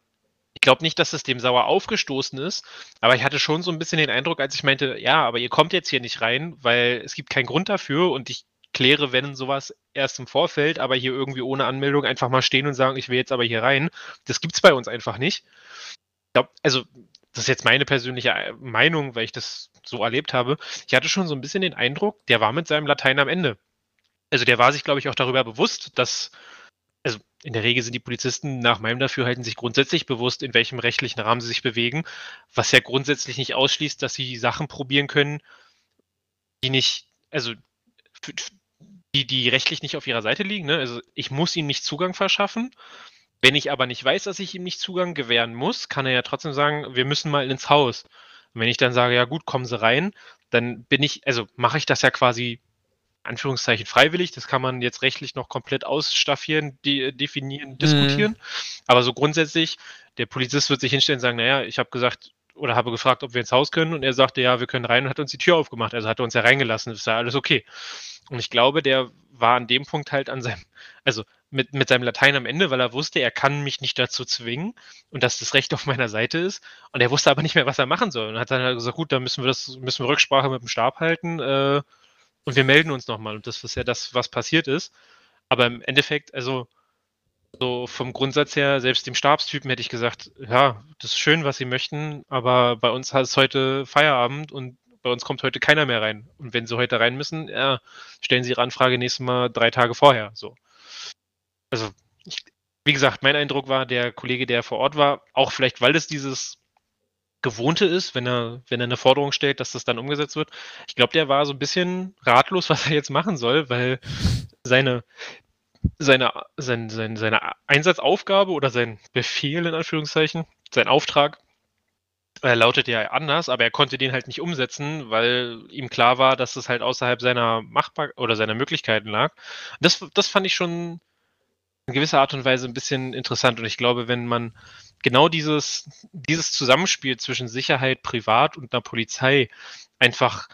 ich glaube nicht, dass es dem sauer aufgestoßen ist, aber ich hatte schon so ein bisschen den Eindruck, als ich meinte, ja, aber ihr kommt jetzt hier nicht rein, weil es gibt keinen Grund dafür und ich kläre, wenn sowas erst im Vorfeld, aber hier irgendwie ohne Anmeldung einfach mal stehen und sagen, ich will jetzt aber hier rein. Das gibt es bei uns einfach nicht. Ich glaub, also, das ist jetzt meine persönliche äh, Meinung, weil ich das so erlebt habe. Ich hatte schon so ein bisschen den Eindruck, der war mit seinem Latein am Ende. Also der war sich, glaube ich, auch darüber bewusst, dass, also in der Regel sind die Polizisten nach meinem Dafürhalten sich grundsätzlich bewusst, in welchem rechtlichen Rahmen sie sich bewegen, was ja grundsätzlich nicht ausschließt, dass sie Sachen probieren können, die nicht, also die, die rechtlich nicht auf ihrer Seite liegen. Ne? Also ich muss ihm nicht Zugang verschaffen. Wenn ich aber nicht weiß, dass ich ihm nicht Zugang gewähren muss, kann er ja trotzdem sagen, wir müssen mal ins Haus. Und wenn ich dann sage, ja gut, kommen Sie rein, dann bin ich, also mache ich das ja quasi Anführungszeichen freiwillig. Das kann man jetzt rechtlich noch komplett ausstaffieren, de definieren, mhm. diskutieren. Mhm. Aber so grundsätzlich, der Polizist wird sich hinstellen und sagen, naja, ich habe gesagt, oder habe gefragt, ob wir ins Haus können und er sagte, ja, wir können rein und hat uns die Tür aufgemacht. Also hat er uns ja reingelassen, ist ja alles okay. Und ich glaube, der war an dem Punkt halt an seinem, also mit, mit seinem Latein am Ende, weil er wusste, er kann mich nicht dazu zwingen und dass das Recht auf meiner Seite ist. Und er wusste aber nicht mehr, was er machen soll. Und hat dann halt gesagt, gut, dann müssen wir das, müssen wir Rücksprache mit dem Stab halten äh, und wir melden uns nochmal. Und das ist ja das, was passiert ist. Aber im Endeffekt, also so vom Grundsatz her, selbst dem Stabstypen hätte ich gesagt, ja, das ist schön, was Sie möchten, aber bei uns ist heute Feierabend und bei uns kommt heute keiner mehr rein. Und wenn sie heute rein müssen, ja, stellen sie ihre Anfrage nächstes Mal drei Tage vorher. So. Also, ich, wie gesagt, mein Eindruck war, der Kollege, der vor Ort war, auch vielleicht, weil es dieses Gewohnte ist, wenn er, wenn er eine Forderung stellt, dass das dann umgesetzt wird. Ich glaube, der war so ein bisschen ratlos, was er jetzt machen soll, weil seine, seine, sein, sein, seine Einsatzaufgabe oder sein Befehl in Anführungszeichen, sein Auftrag er lautet ja anders, aber er konnte den halt nicht umsetzen, weil ihm klar war, dass es halt außerhalb seiner Machbar oder seiner Möglichkeiten lag. Das, das fand ich schon in gewisser Art und Weise ein bisschen interessant. Und ich glaube, wenn man genau dieses, dieses Zusammenspiel zwischen Sicherheit privat und einer Polizei einfach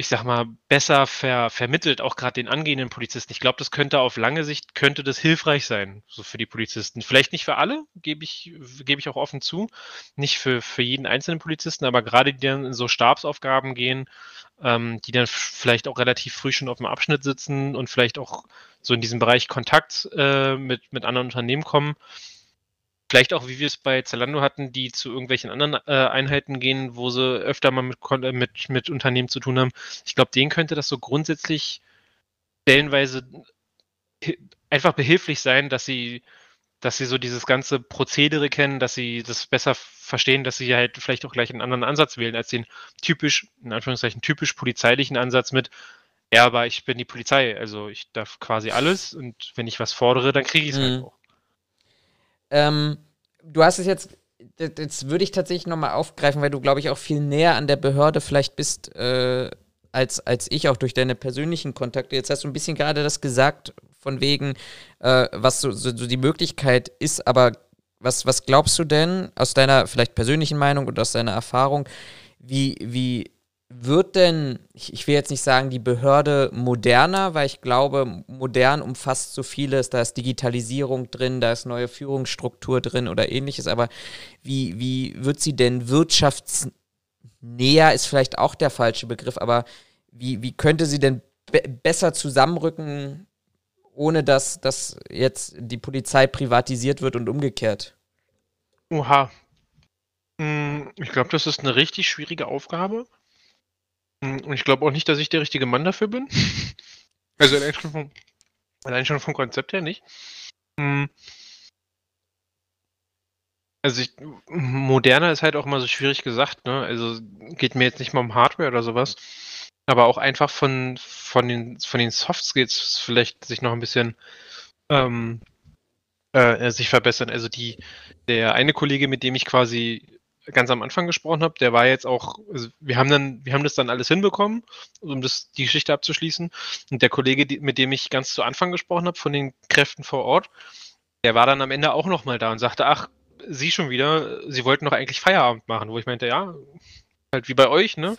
ich sag mal, besser ver vermittelt, auch gerade den angehenden Polizisten. Ich glaube, das könnte auf lange Sicht, könnte das hilfreich sein, so für die Polizisten. Vielleicht nicht für alle, gebe ich, gebe ich auch offen zu. Nicht für, für jeden einzelnen Polizisten, aber gerade die dann in so Stabsaufgaben gehen, ähm, die dann vielleicht auch relativ früh schon auf dem Abschnitt sitzen und vielleicht auch so in diesem Bereich Kontakt äh, mit, mit anderen Unternehmen kommen Vielleicht auch, wie wir es bei Zalando hatten, die zu irgendwelchen anderen äh, Einheiten gehen, wo sie öfter mal mit, äh, mit, mit Unternehmen zu tun haben. Ich glaube, denen könnte das so grundsätzlich stellenweise einfach behilflich sein, dass sie, dass sie so dieses ganze Prozedere kennen, dass sie das besser verstehen, dass sie halt vielleicht auch gleich einen anderen Ansatz wählen als den typisch, in Anführungszeichen, typisch polizeilichen Ansatz mit, ja, aber ich bin die Polizei, also ich darf quasi alles und wenn ich was fordere, dann kriege ich es halt mhm. halt auch. Ähm, du hast es jetzt, jetzt würde ich tatsächlich nochmal aufgreifen, weil du, glaube ich, auch viel näher an der Behörde vielleicht bist, äh, als, als ich, auch durch deine persönlichen Kontakte. Jetzt hast du ein bisschen gerade das gesagt, von wegen, äh, was so, so, so die Möglichkeit ist, aber was, was glaubst du denn aus deiner vielleicht persönlichen Meinung und aus deiner Erfahrung, wie, wie wird denn, ich, ich, will jetzt nicht sagen, die Behörde moderner, weil ich glaube, modern umfasst so vieles, da ist Digitalisierung drin, da ist neue Führungsstruktur drin oder ähnliches, aber wie, wie wird sie denn wirtschaftsnäher, ist vielleicht auch der falsche Begriff, aber wie, wie könnte sie denn be besser zusammenrücken, ohne dass, dass jetzt die Polizei privatisiert wird und umgekehrt? Oha. Hm, ich glaube, das ist eine richtig schwierige Aufgabe. Hm, und ich glaube auch nicht, dass ich der richtige Mann dafür bin. Also allein schon vom, allein schon vom Konzept her nicht. Hm. Also ich, moderner ist halt auch immer so schwierig gesagt, ne? Also geht mir jetzt nicht mal um Hardware oder sowas. Aber auch einfach von, von den, von den Soft Skills vielleicht sich noch ein bisschen ähm, äh, sich verbessern. Also die, der eine Kollege, mit dem ich quasi ganz am Anfang gesprochen habe, der war jetzt auch, also wir haben dann, wir haben das dann alles hinbekommen, um das, die Geschichte abzuschließen. Und der Kollege, die, mit dem ich ganz zu Anfang gesprochen habe, von den Kräften vor Ort, der war dann am Ende auch nochmal da und sagte, ach, Sie schon wieder, Sie wollten doch eigentlich Feierabend machen, wo ich meinte, ja, halt wie bei euch, ne?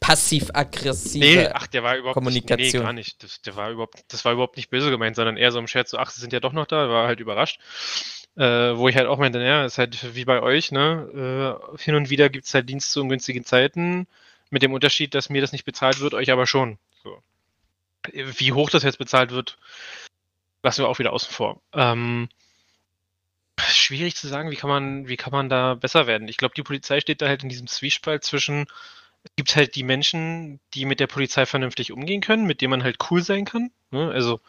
Passiv-aggressive Nee, ach, der war überhaupt Kommunikation. Nicht, nee, gar nicht. Das, der war überhaupt, das war überhaupt nicht böse gemeint, sondern eher so im Scherz, so, ach, sie sind ja doch noch da, war halt überrascht. Äh, wo ich halt auch meinte, naja, ist halt wie bei euch, ne? Äh, hin und wieder gibt es halt Dienst zu ungünstigen Zeiten, mit dem Unterschied, dass mir das nicht bezahlt wird, euch aber schon. So. Wie hoch das jetzt bezahlt wird, lassen wir auch wieder außen vor. Ähm, schwierig zu sagen, wie kann man, wie kann man da besser werden? Ich glaube, die Polizei steht da halt in diesem Zwiespalt zwischen, es gibt halt die Menschen, die mit der Polizei vernünftig umgehen können, mit denen man halt cool sein kann. Ne? Also,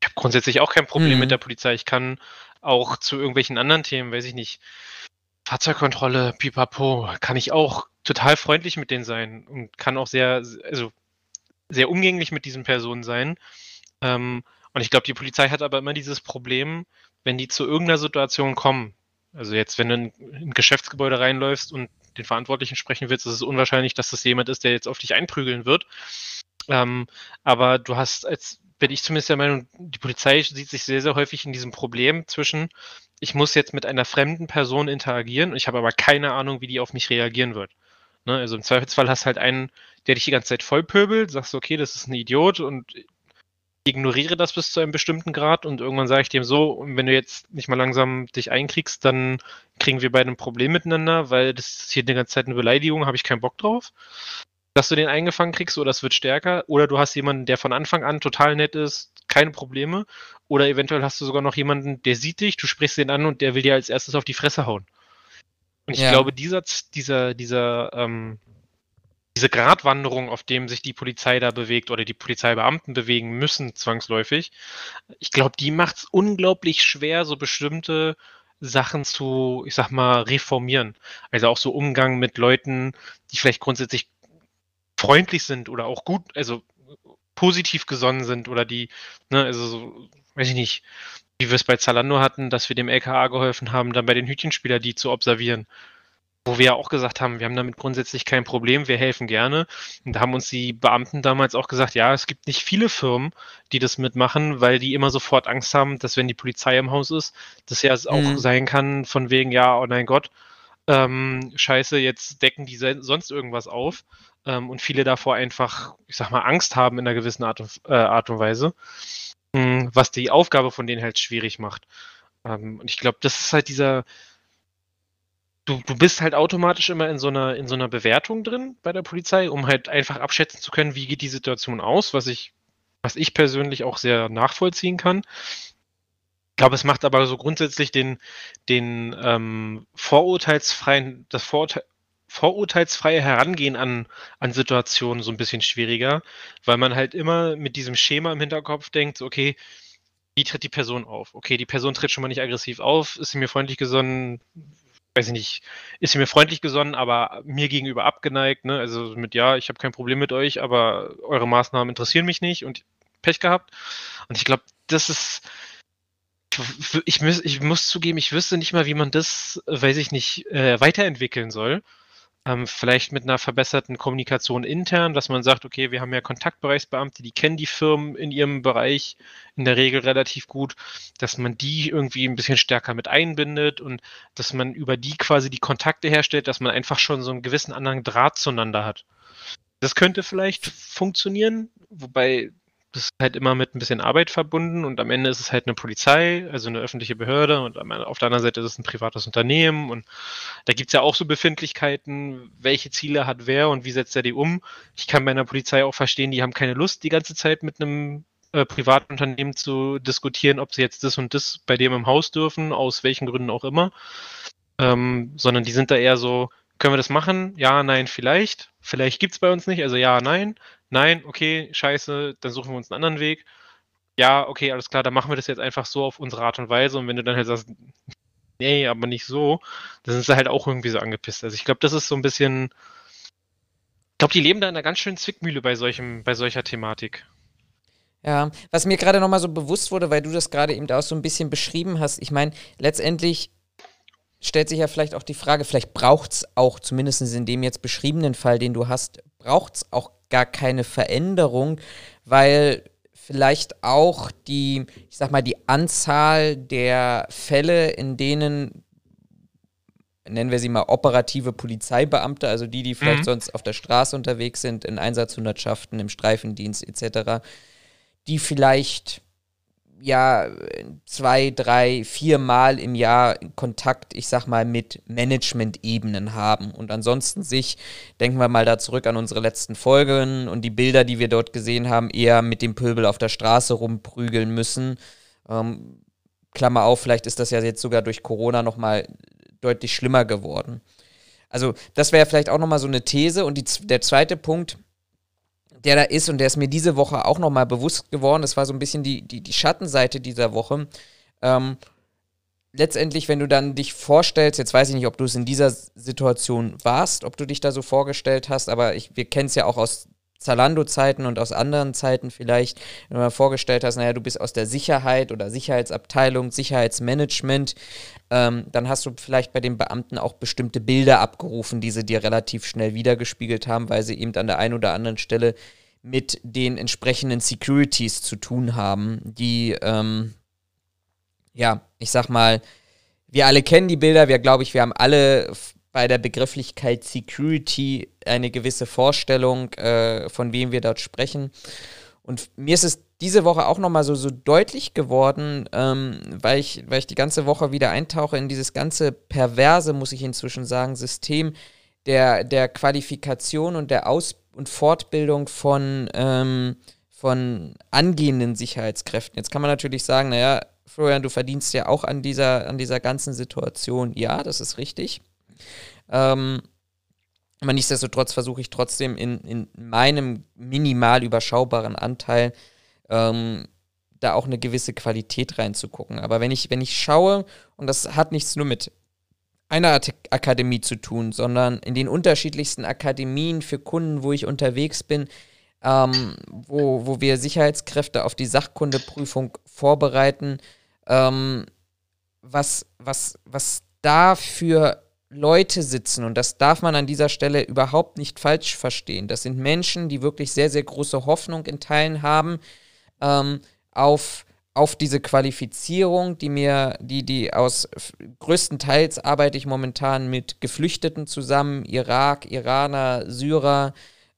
ich habe grundsätzlich auch kein Problem Mhm. mit der Polizei. Ich kann auch zu irgendwelchen anderen Themen, weiß ich nicht, Fahrzeugkontrolle, pipapo, kann ich auch total freundlich mit denen sein und kann auch sehr, also sehr umgänglich mit diesen Personen sein. Ähm, und ich glaube, die Polizei hat aber immer dieses Problem, wenn die zu irgendeiner Situation kommen. Also jetzt, wenn du in ein Geschäftsgebäude reinläufst und den Verantwortlichen sprechen willst, ist es unwahrscheinlich, dass das jemand ist, der jetzt auf dich einprügeln wird. Ähm, aber du hast, als bin ich zumindest der Meinung, die Polizei sieht sich sehr, sehr häufig in diesem Problem zwischen, ich muss jetzt mit einer fremden Person interagieren und ich habe aber keine Ahnung, wie die auf mich reagieren wird. Ne? Also im Zweifelsfall hast du halt einen, der dich die ganze Zeit vollpöbelt, sagst okay, das ist ein Idiot und ignoriere das bis zu einem bestimmten Grad und irgendwann sage ich dem so, wenn du jetzt nicht mal langsam dich einkriegst, dann kriegen wir beide ein Problem miteinander, weil das ist hier die ganze Zeit eine Beleidigung, habe ich keinen Bock drauf. Dass du den eingefangen kriegst oder es wird stärker, oder du hast jemanden, der von Anfang an total nett ist, keine Probleme, oder eventuell hast du sogar noch jemanden, der sieht dich, du sprichst den an und der will dir als erstes auf die Fresse hauen. Und ich Ja. glaube, dieser, dieser, dieser, ähm, diese Gratwanderung, auf dem sich die Polizei da bewegt oder die Polizeibeamten bewegen müssen, zwangsläufig, ich glaube, die macht es unglaublich schwer, so bestimmte Sachen zu, ich sag mal, reformieren. Also auch so Umgang mit Leuten, die vielleicht grundsätzlich freundlich sind oder auch gut, also positiv gesonnen sind oder die, ne, also so, weiß ich nicht, wie wir es bei Zalando hatten, dass wir dem LKA geholfen haben, dann bei den Hütchenspieler die zu observieren. Wo wir ja auch gesagt haben, wir haben damit grundsätzlich kein Problem, wir helfen gerne. Und da haben uns die Beamten damals auch gesagt, ja, es gibt nicht viele Firmen, die das mitmachen, weil die immer sofort Angst haben, dass wenn die Polizei im Haus ist, das ja auch Mhm. sein kann, von wegen, ja, oh mein Gott, ähm, scheiße, jetzt decken die sonst irgendwas auf. Ähm, und viele davor einfach, ich sag mal, Angst haben in einer gewissen Art und, äh, Art und Weise, mh, was die Aufgabe von denen halt schwierig macht. Ähm, und ich glaube, das ist halt dieser, du, du bist halt automatisch immer in so einer, in so einer Bewertung drin bei der Polizei, um halt einfach abschätzen zu können, wie geht die Situation aus, was ich, was ich persönlich auch sehr nachvollziehen kann. Ich glaube, es macht aber so grundsätzlich den, den ähm, vorurteilsfreien, das Vorurteil, vorurteilsfreie Herangehen an, an Situationen so ein bisschen schwieriger, weil man halt immer mit diesem Schema im Hinterkopf denkt, okay, wie tritt die Person auf? Okay, die Person tritt schon mal nicht aggressiv auf, ist sie mir freundlich gesonnen, weiß ich nicht, ist sie mir freundlich gesonnen, aber mir gegenüber abgeneigt, ne? Also mit ja, ich habe kein Problem mit euch, aber eure Maßnahmen interessieren mich nicht und Pech gehabt. Und ich glaube, das ist ich, muss, ich muss zugeben, ich wüsste nicht mal, wie man das, weiß ich nicht, äh, weiterentwickeln soll. Ähm, vielleicht mit einer verbesserten Kommunikation intern, dass man sagt, okay, wir haben ja Kontaktbereichsbeamte, die kennen die Firmen in ihrem Bereich in der Regel relativ gut, dass man die irgendwie ein bisschen stärker mit einbindet und dass man über die quasi die Kontakte herstellt, dass man einfach schon so einen gewissen anderen Draht zueinander hat. Das könnte vielleicht funktionieren, wobei das ist halt immer mit ein bisschen Arbeit verbunden und am Ende ist es halt eine Polizei, also eine öffentliche Behörde und auf der anderen Seite ist es ein privates Unternehmen und da gibt es ja auch so Befindlichkeiten, welche Ziele hat wer und wie setzt er die um. Ich kann bei einer Polizei auch verstehen, die haben keine Lust, die ganze Zeit mit einem äh, privaten Unternehmen zu diskutieren, ob sie jetzt das und das bei dem im Haus dürfen, aus welchen Gründen auch immer. Ähm, sondern die sind da eher so, können wir das machen? Ja, nein, vielleicht. Vielleicht gibt es bei uns nicht, also ja, nein. Nein, okay, scheiße, dann suchen wir uns einen anderen Weg. Ja, okay, alles klar, dann machen wir das jetzt einfach so auf unsere Art und Weise. Und wenn du dann halt sagst, nee, aber nicht so, dann sind sie halt auch irgendwie so angepisst. Also ich glaube, das ist so ein bisschen. Ich glaube, die leben da in einer ganz schönen Zwickmühle bei solchem, bei solcher Thematik. Ja, was mir gerade nochmal so bewusst wurde, weil du das gerade eben auch so ein bisschen beschrieben hast, ich meine, letztendlich stellt sich ja vielleicht auch die Frage, vielleicht braucht es auch, zumindest in dem jetzt beschriebenen Fall, den du hast, braucht es auch gar keine Veränderung, weil vielleicht auch die, ich sag mal, die Anzahl der Fälle, in denen nennen wir sie mal operative Polizeibeamte, also die, die vielleicht mhm. sonst auf der Straße unterwegs sind, in Einsatzhundertschaften, im Streifendienst etc., die vielleicht ja zwei, drei, vier Mal im Jahr Kontakt, ich sag mal, mit Management-Ebenen haben. Und ansonsten sich, denken wir mal da zurück an unsere letzten Folgen und die Bilder, die wir dort gesehen haben, eher mit dem Pöbel auf der Straße rumprügeln müssen. Ähm, Klammer auf, vielleicht ist das ja jetzt sogar durch Corona nochmal deutlich schlimmer geworden. Also, das wäre vielleicht auch nochmal so eine These. Und die, der zweite Punkt, der da ist und der ist mir diese Woche auch nochmal bewusst geworden. Das war so ein bisschen die, die, die Schattenseite dieser Woche. Ähm, letztendlich, wenn du dann dich vorstellst, jetzt weiß ich nicht, ob du es in dieser Situation warst, ob du dich da so vorgestellt hast, aber ich, wir kennen es ja auch aus Zalando-Zeiten und aus anderen Zeiten vielleicht, wenn mal vorgestellt hast, naja, du bist aus der Sicherheit oder Sicherheitsabteilung, Sicherheitsmanagement, ähm, dann hast du vielleicht bei den Beamten auch bestimmte Bilder abgerufen, die sie dir relativ schnell wiedergespiegelt haben, weil sie eben an der einen oder anderen Stelle mit den entsprechenden Securities zu tun haben, die, ähm, ja, ich sag mal, wir alle kennen die Bilder, wir glaube ich, wir haben alle bei der Begrifflichkeit Security eine gewisse Vorstellung, äh, von wem wir dort sprechen. Und mir ist es diese Woche auch nochmal so, so deutlich geworden, ähm, weil, ich, weil ich die ganze Woche wieder eintauche in dieses ganze perverse, muss ich inzwischen sagen, System der, der Qualifikation und der Aus- und Fortbildung von, ähm, von angehenden Sicherheitskräften. Jetzt kann man natürlich sagen, naja, Florian, du verdienst ja auch an dieser, an dieser ganzen Situation. Ja, das ist richtig. Ähm, aber nichtsdestotrotz versuche ich trotzdem in, in meinem minimal überschaubaren Anteil ähm, da auch eine gewisse Qualität reinzugucken. Aber wenn ich, wenn ich schaue, und das hat nichts nur mit einer Akademie zu tun, sondern in den unterschiedlichsten Akademien für Kunden, wo ich unterwegs bin, ähm, wo, wo wir Sicherheitskräfte auf die Sachkundeprüfung vorbereiten, ähm, was, was, was da für Leute sitzen und das darf man an dieser Stelle überhaupt nicht falsch verstehen. Das sind Menschen, die wirklich sehr, sehr große Hoffnung in Teilen haben ähm, auf, auf diese Qualifizierung, die mir, die, die aus größtenteils arbeite ich momentan mit Geflüchteten zusammen, Irak, Iraner, Syrer,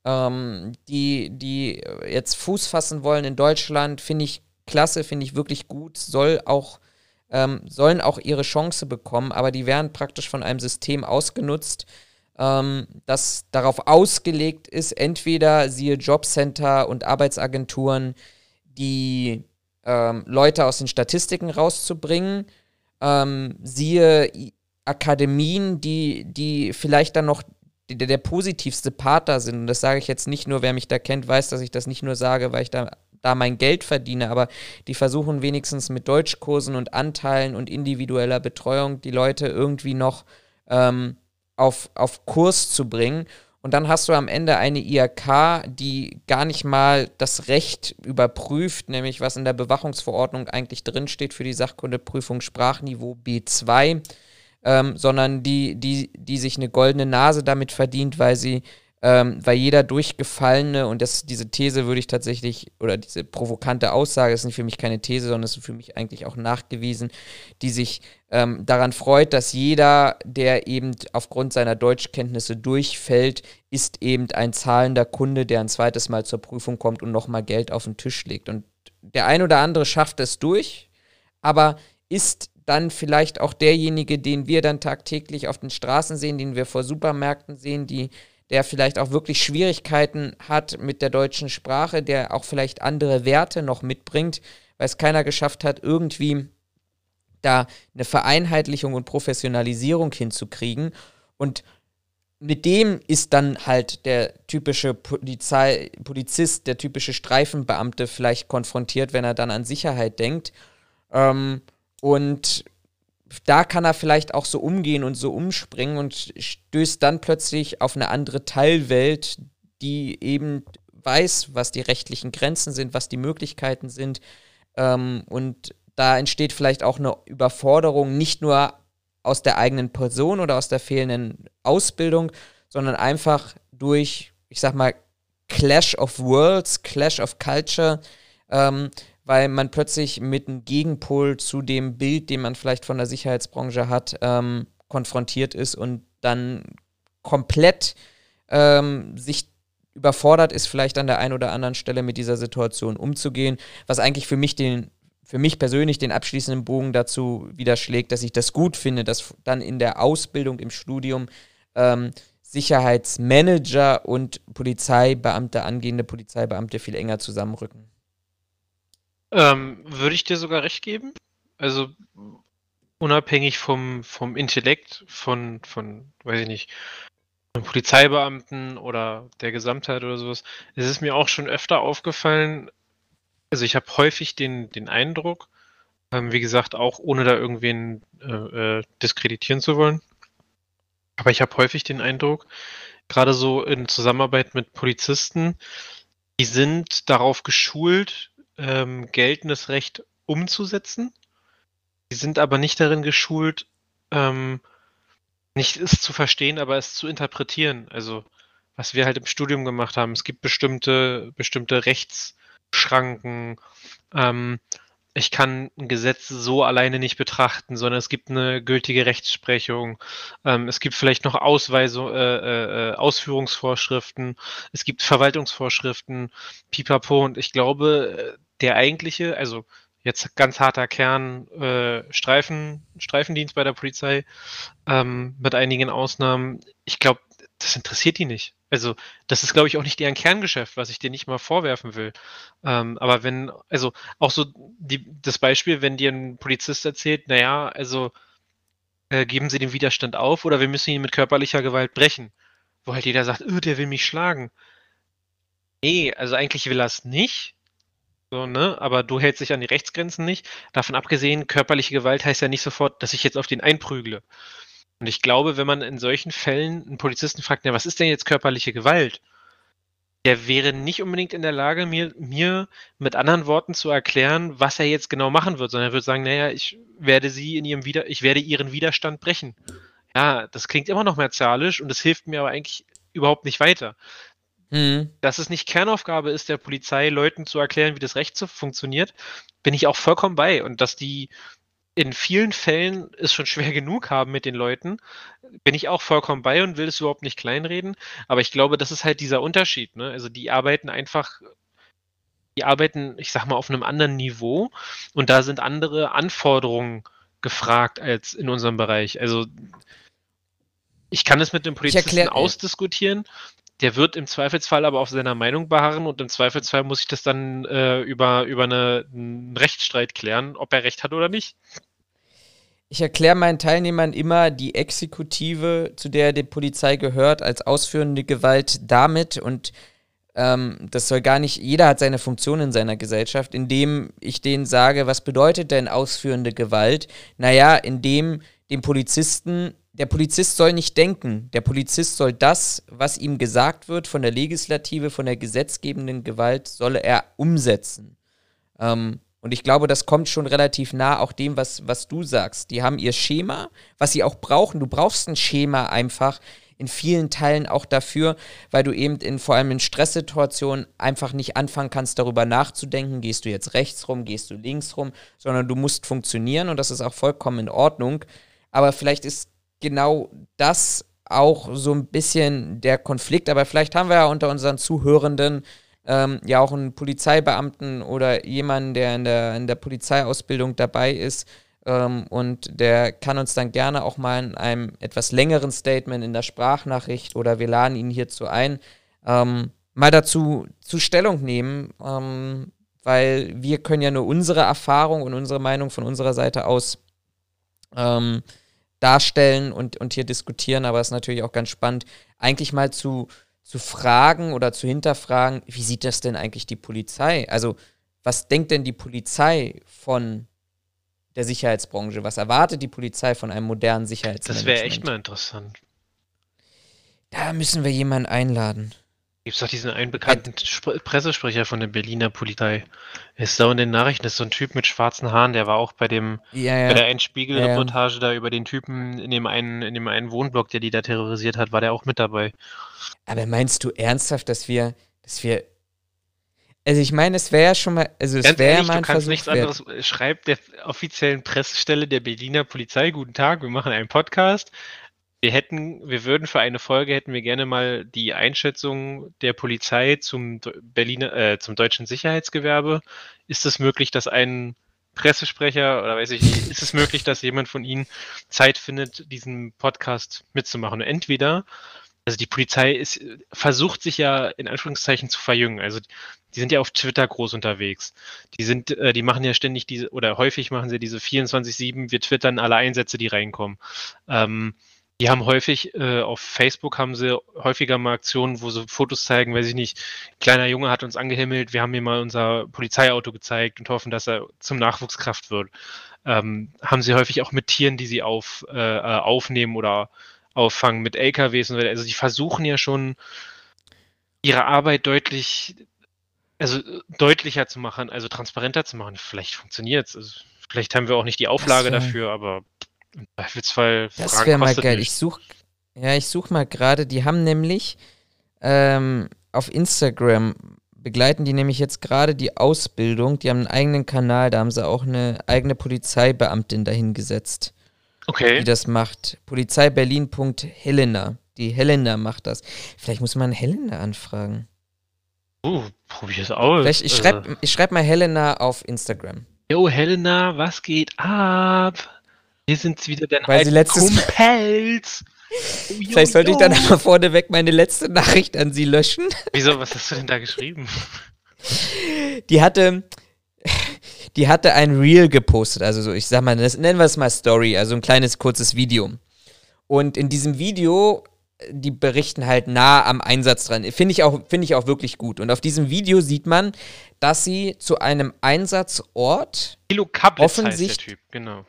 ähm, die, die jetzt Fuß fassen wollen in Deutschland, finde ich klasse, finde ich wirklich gut, soll auch ähm, sollen auch ihre Chance bekommen, aber die werden praktisch von einem System ausgenutzt, ähm, das darauf ausgelegt ist, entweder siehe Jobcenter und Arbeitsagenturen, die ähm, Leute aus den Statistiken rauszubringen, ähm, siehe Akademien, die, die vielleicht dann noch der, der positivste Partner sind. Und das sage ich jetzt nicht nur, wer mich da kennt, weiß, dass ich das nicht nur sage, weil ich da da mein Geld verdiene, aber die versuchen wenigstens mit Deutschkursen und Anteilen und individueller Betreuung die Leute irgendwie noch ähm, auf, auf Kurs zu bringen. Und dann hast du am Ende eine IHK, die gar nicht mal das Recht überprüft, nämlich was in der Bewachungsverordnung eigentlich drinsteht für die Sachkundeprüfung Sprachniveau B2, ähm, sondern die, die, die sich eine goldene Nase damit verdient, weil sie ähm, weil jeder Durchgefallene, und das, diese These würde ich tatsächlich, oder diese provokante Aussage, ist nicht für mich keine These, sondern ist für mich eigentlich auch nachgewiesen, die sich ähm, daran freut, dass jeder, der eben aufgrund seiner Deutschkenntnisse durchfällt, ist eben ein zahlender Kunde, der ein zweites Mal zur Prüfung kommt und nochmal Geld auf den Tisch legt. Und der ein oder andere schafft es durch, aber ist dann vielleicht auch derjenige, den wir dann tagtäglich auf den Straßen sehen, den wir vor Supermärkten sehen, die der vielleicht auch wirklich Schwierigkeiten hat mit der deutschen Sprache, der auch vielleicht andere Werte noch mitbringt, weil es keiner geschafft hat, irgendwie da eine Vereinheitlichung und Professionalisierung hinzukriegen. Und mit dem ist dann halt der typische Polizei, Polizist, der typische Streifenbeamte vielleicht konfrontiert, wenn er dann an Sicherheit denkt. Ähm, und da kann er vielleicht auch so umgehen und so umspringen und stößt dann plötzlich auf eine andere Teilwelt, die eben weiß, was die rechtlichen Grenzen sind, was die Möglichkeiten sind. Ähm, und da entsteht vielleicht auch eine Überforderung, nicht nur aus der eigenen Person oder aus der fehlenden Ausbildung, sondern einfach durch, ich sag mal, Clash of Worlds, Clash of Culture, ähm, weil man plötzlich mit einem Gegenpol zu dem Bild, den man vielleicht von der Sicherheitsbranche hat, ähm, konfrontiert ist und dann komplett ähm, sich überfordert ist, vielleicht an der einen oder anderen Stelle mit dieser Situation umzugehen, was eigentlich für mich den für mich persönlich den abschließenden Bogen dazu widerschlägt, dass ich das gut finde, dass dann in der Ausbildung im Studium ähm, Sicherheitsmanager und Polizeibeamte, angehende Polizeibeamte viel enger zusammenrücken. Ähm, würde ich dir sogar recht geben? Also unabhängig vom, vom Intellekt von, von, weiß ich nicht, einem Polizeibeamten oder der Gesamtheit oder sowas, es ist mir auch schon öfter aufgefallen, also ich habe häufig den, den Eindruck, ähm, wie gesagt, auch ohne da irgendwen äh, äh, diskreditieren zu wollen, aber ich habe häufig den Eindruck, gerade so in Zusammenarbeit mit Polizisten, die sind darauf geschult, ähm, geltendes Recht umzusetzen. Die sind aber nicht darin geschult, ähm, nicht es zu verstehen, aber es zu interpretieren. Also was wir halt im Studium gemacht haben. Es gibt bestimmte, bestimmte Rechtsschranken. Ähm, ich kann ein Gesetz so alleine nicht betrachten, sondern es gibt eine gültige Rechtsprechung. Ähm, es gibt vielleicht noch Ausweisung, äh, äh, äh, Ausführungsvorschriften. Es gibt Verwaltungsvorschriften, pipapo. Und ich glaube, der eigentliche, also jetzt ganz harter Kern äh, Streifen, Streifendienst bei der Polizei, ähm, mit einigen Ausnahmen. Ich glaube, das interessiert die nicht. Also, das ist, glaube ich, auch nicht deren Kerngeschäft, was ich dir nicht mal vorwerfen will. Ähm, aber wenn, also auch so die, das Beispiel, wenn dir ein Polizist erzählt, naja, also äh, geben Sie den Widerstand auf oder wir müssen ihn mit körperlicher Gewalt brechen, wo halt jeder sagt, oh, der will mich schlagen. Nee, also eigentlich will er es nicht, so, ne? Aber du hältst dich an die Rechtsgrenzen nicht. Davon abgesehen, körperliche Gewalt heißt ja nicht sofort, dass ich jetzt auf den einprügle. Und ich glaube, wenn man in solchen Fällen einen Polizisten fragt, ja, was ist denn jetzt körperliche Gewalt? Der wäre nicht unbedingt in der Lage, mir, mir mit anderen Worten zu erklären, was er jetzt genau machen wird, sondern er würde sagen, naja, ich werde sie in ihrem Wider ich werde ihren Widerstand brechen. Ja, das klingt immer noch martialisch und das hilft mir aber eigentlich überhaupt nicht weiter. Mhm. Dass es nicht Kernaufgabe ist, der Polizei Leuten zu erklären, wie das Recht so funktioniert, bin ich auch vollkommen bei. Und dass die in vielen Fällen es schon schwer genug haben mit den Leuten, bin ich auch vollkommen bei und will es überhaupt nicht kleinreden. Aber ich glaube, das ist halt dieser Unterschied. Ne? Also die arbeiten einfach, die arbeiten, ich sag mal, auf einem anderen Niveau und da sind andere Anforderungen gefragt als in unserem Bereich. Also ich kann es mit dem Polizisten ausdiskutieren, der wird im Zweifelsfall aber auf seiner Meinung beharren und im Zweifelsfall muss ich das dann äh, über, über eine, einen Rechtsstreit klären, ob er recht hat oder nicht. Ich erkläre meinen Teilnehmern immer die Exekutive, zu der die Polizei gehört, als ausführende Gewalt damit und ähm, das soll gar nicht, jeder hat seine Funktion in seiner Gesellschaft, indem ich denen sage, was bedeutet denn ausführende Gewalt? Naja, indem dem Polizisten der Polizist soll nicht denken. Der Polizist soll das, was ihm gesagt wird von der Legislative, von der gesetzgebenden Gewalt, solle er umsetzen. Ähm, und ich glaube, das kommt schon relativ nah auch dem, was, was du sagst. Die haben ihr Schema, was sie auch brauchen. Du brauchst ein Schema einfach in vielen Teilen auch dafür, weil du eben in vor allem in Stresssituationen einfach nicht anfangen kannst, darüber nachzudenken, gehst du jetzt rechts rum, gehst du links rum, sondern du musst funktionieren und das ist auch vollkommen in Ordnung. Aber vielleicht ist genau das auch so ein bisschen der Konflikt. Aber vielleicht haben wir ja unter unseren Zuhörenden ähm, ja auch einen Polizeibeamten oder jemanden, der in der, in der Polizeiausbildung dabei ist. Ähm, und der kann uns dann gerne auch mal in einem etwas längeren Statement in der Sprachnachricht oder wir laden ihn hierzu ein, ähm, mal dazu zu Stellung nehmen, ähm, weil wir können ja nur unsere Erfahrung und unsere Meinung von unserer Seite aus ähm, darstellen und, und hier diskutieren, aber es ist natürlich auch ganz spannend, eigentlich mal zu, zu fragen oder zu hinterfragen, wie sieht das denn eigentlich die Polizei? Also, was denkt denn die Polizei von der Sicherheitsbranche? Was erwartet die Polizei von einem modernen Sicherheitsmanagement? Das wäre echt mal interessant. Da müssen wir jemanden einladen. Gibt es doch diesen einen bekannten Sp Pressesprecher von der Berliner Polizei. Ist da in den Nachrichten, das ist so ein Typ mit schwarzen Haaren, der war auch bei dem Ja, bei ja. der Endspiegel-Reportage da über den Typen in dem einen, in dem einen Wohnblock, der die da terrorisiert hat, war der auch mit dabei. Aber meinst du ernsthaft, dass wir, dass wir. Also ich meine, es wäre ja schon mal, also es wäre ja mal du ein kannst Versuch nichts wert. anderes. äh, Schreibt der offiziellen Pressestelle der Berliner Polizei, guten Tag, wir machen einen Podcast. Wir hätten, wir würden für eine Folge hätten wir gerne mal die Einschätzung der Polizei zum Berliner, äh, zum deutschen Sicherheitsgewerbe. Ist es möglich, dass ein Pressesprecher oder weiß ich nicht, ist es möglich, dass jemand von Ihnen Zeit findet, diesen Podcast mitzumachen? Entweder, also die Polizei ist, versucht sich ja in Anführungszeichen zu verjüngen. Also die sind ja auf Twitter groß unterwegs. Die sind, äh, die machen ja ständig diese, oder häufig machen sie diese 24-7, wir twittern alle Einsätze, die reinkommen. Ähm, die haben häufig, äh, auf Facebook haben sie häufiger mal Aktionen, wo sie Fotos zeigen, weiß ich nicht, kleiner Junge hat uns angehimmelt, wir haben ihm mal unser Polizeiauto gezeigt und hoffen, dass er zum Nachwuchskraft wird. Ähm, haben sie häufig auch mit Tieren, die sie auf, äh, äh, aufnehmen oder auffangen, mit LKWs und so weiter. Also die versuchen ja schon ihre Arbeit deutlich, also deutlicher zu machen, also transparenter zu machen. Vielleicht funktioniert es. Also, vielleicht haben wir auch nicht die Auflage wär- dafür, aber im Zweifelsfall Das wäre mal geil. nichts. Ich such, ja, ich such mal gerade, die haben nämlich ähm, auf Instagram begleiten die nämlich jetzt gerade die Ausbildung. Die haben einen eigenen Kanal, da haben sie auch eine eigene Polizeibeamtin dahingesetzt, die Okay. das macht. Polizeiberlin.helena. Die Helena macht das. Vielleicht muss man Helena anfragen. Uh, probier es aus. Vielleicht, ich Also, schreibe ich schreib mal Helena auf Instagram. Jo, Helena, was geht ab? Wir sind wieder dein Weil sie letztes- Kumpels. Oh, jo, Vielleicht sollte ich dann aber vorneweg meine letzte Nachricht an sie löschen. Wieso, was hast du denn da geschrieben? Die hatte, die hatte ein Reel gepostet, also so, ich sag mal, das, nennen wir es mal Story, also ein kleines kurzes Video. Und in diesem Video, die berichten halt nah am Einsatz dran. Finde ich, auch- finde ich auch wirklich gut. Und auf diesem Video sieht man, dass sie zu einem Einsatzort Kilo Kablitz heißt der Typ, genau.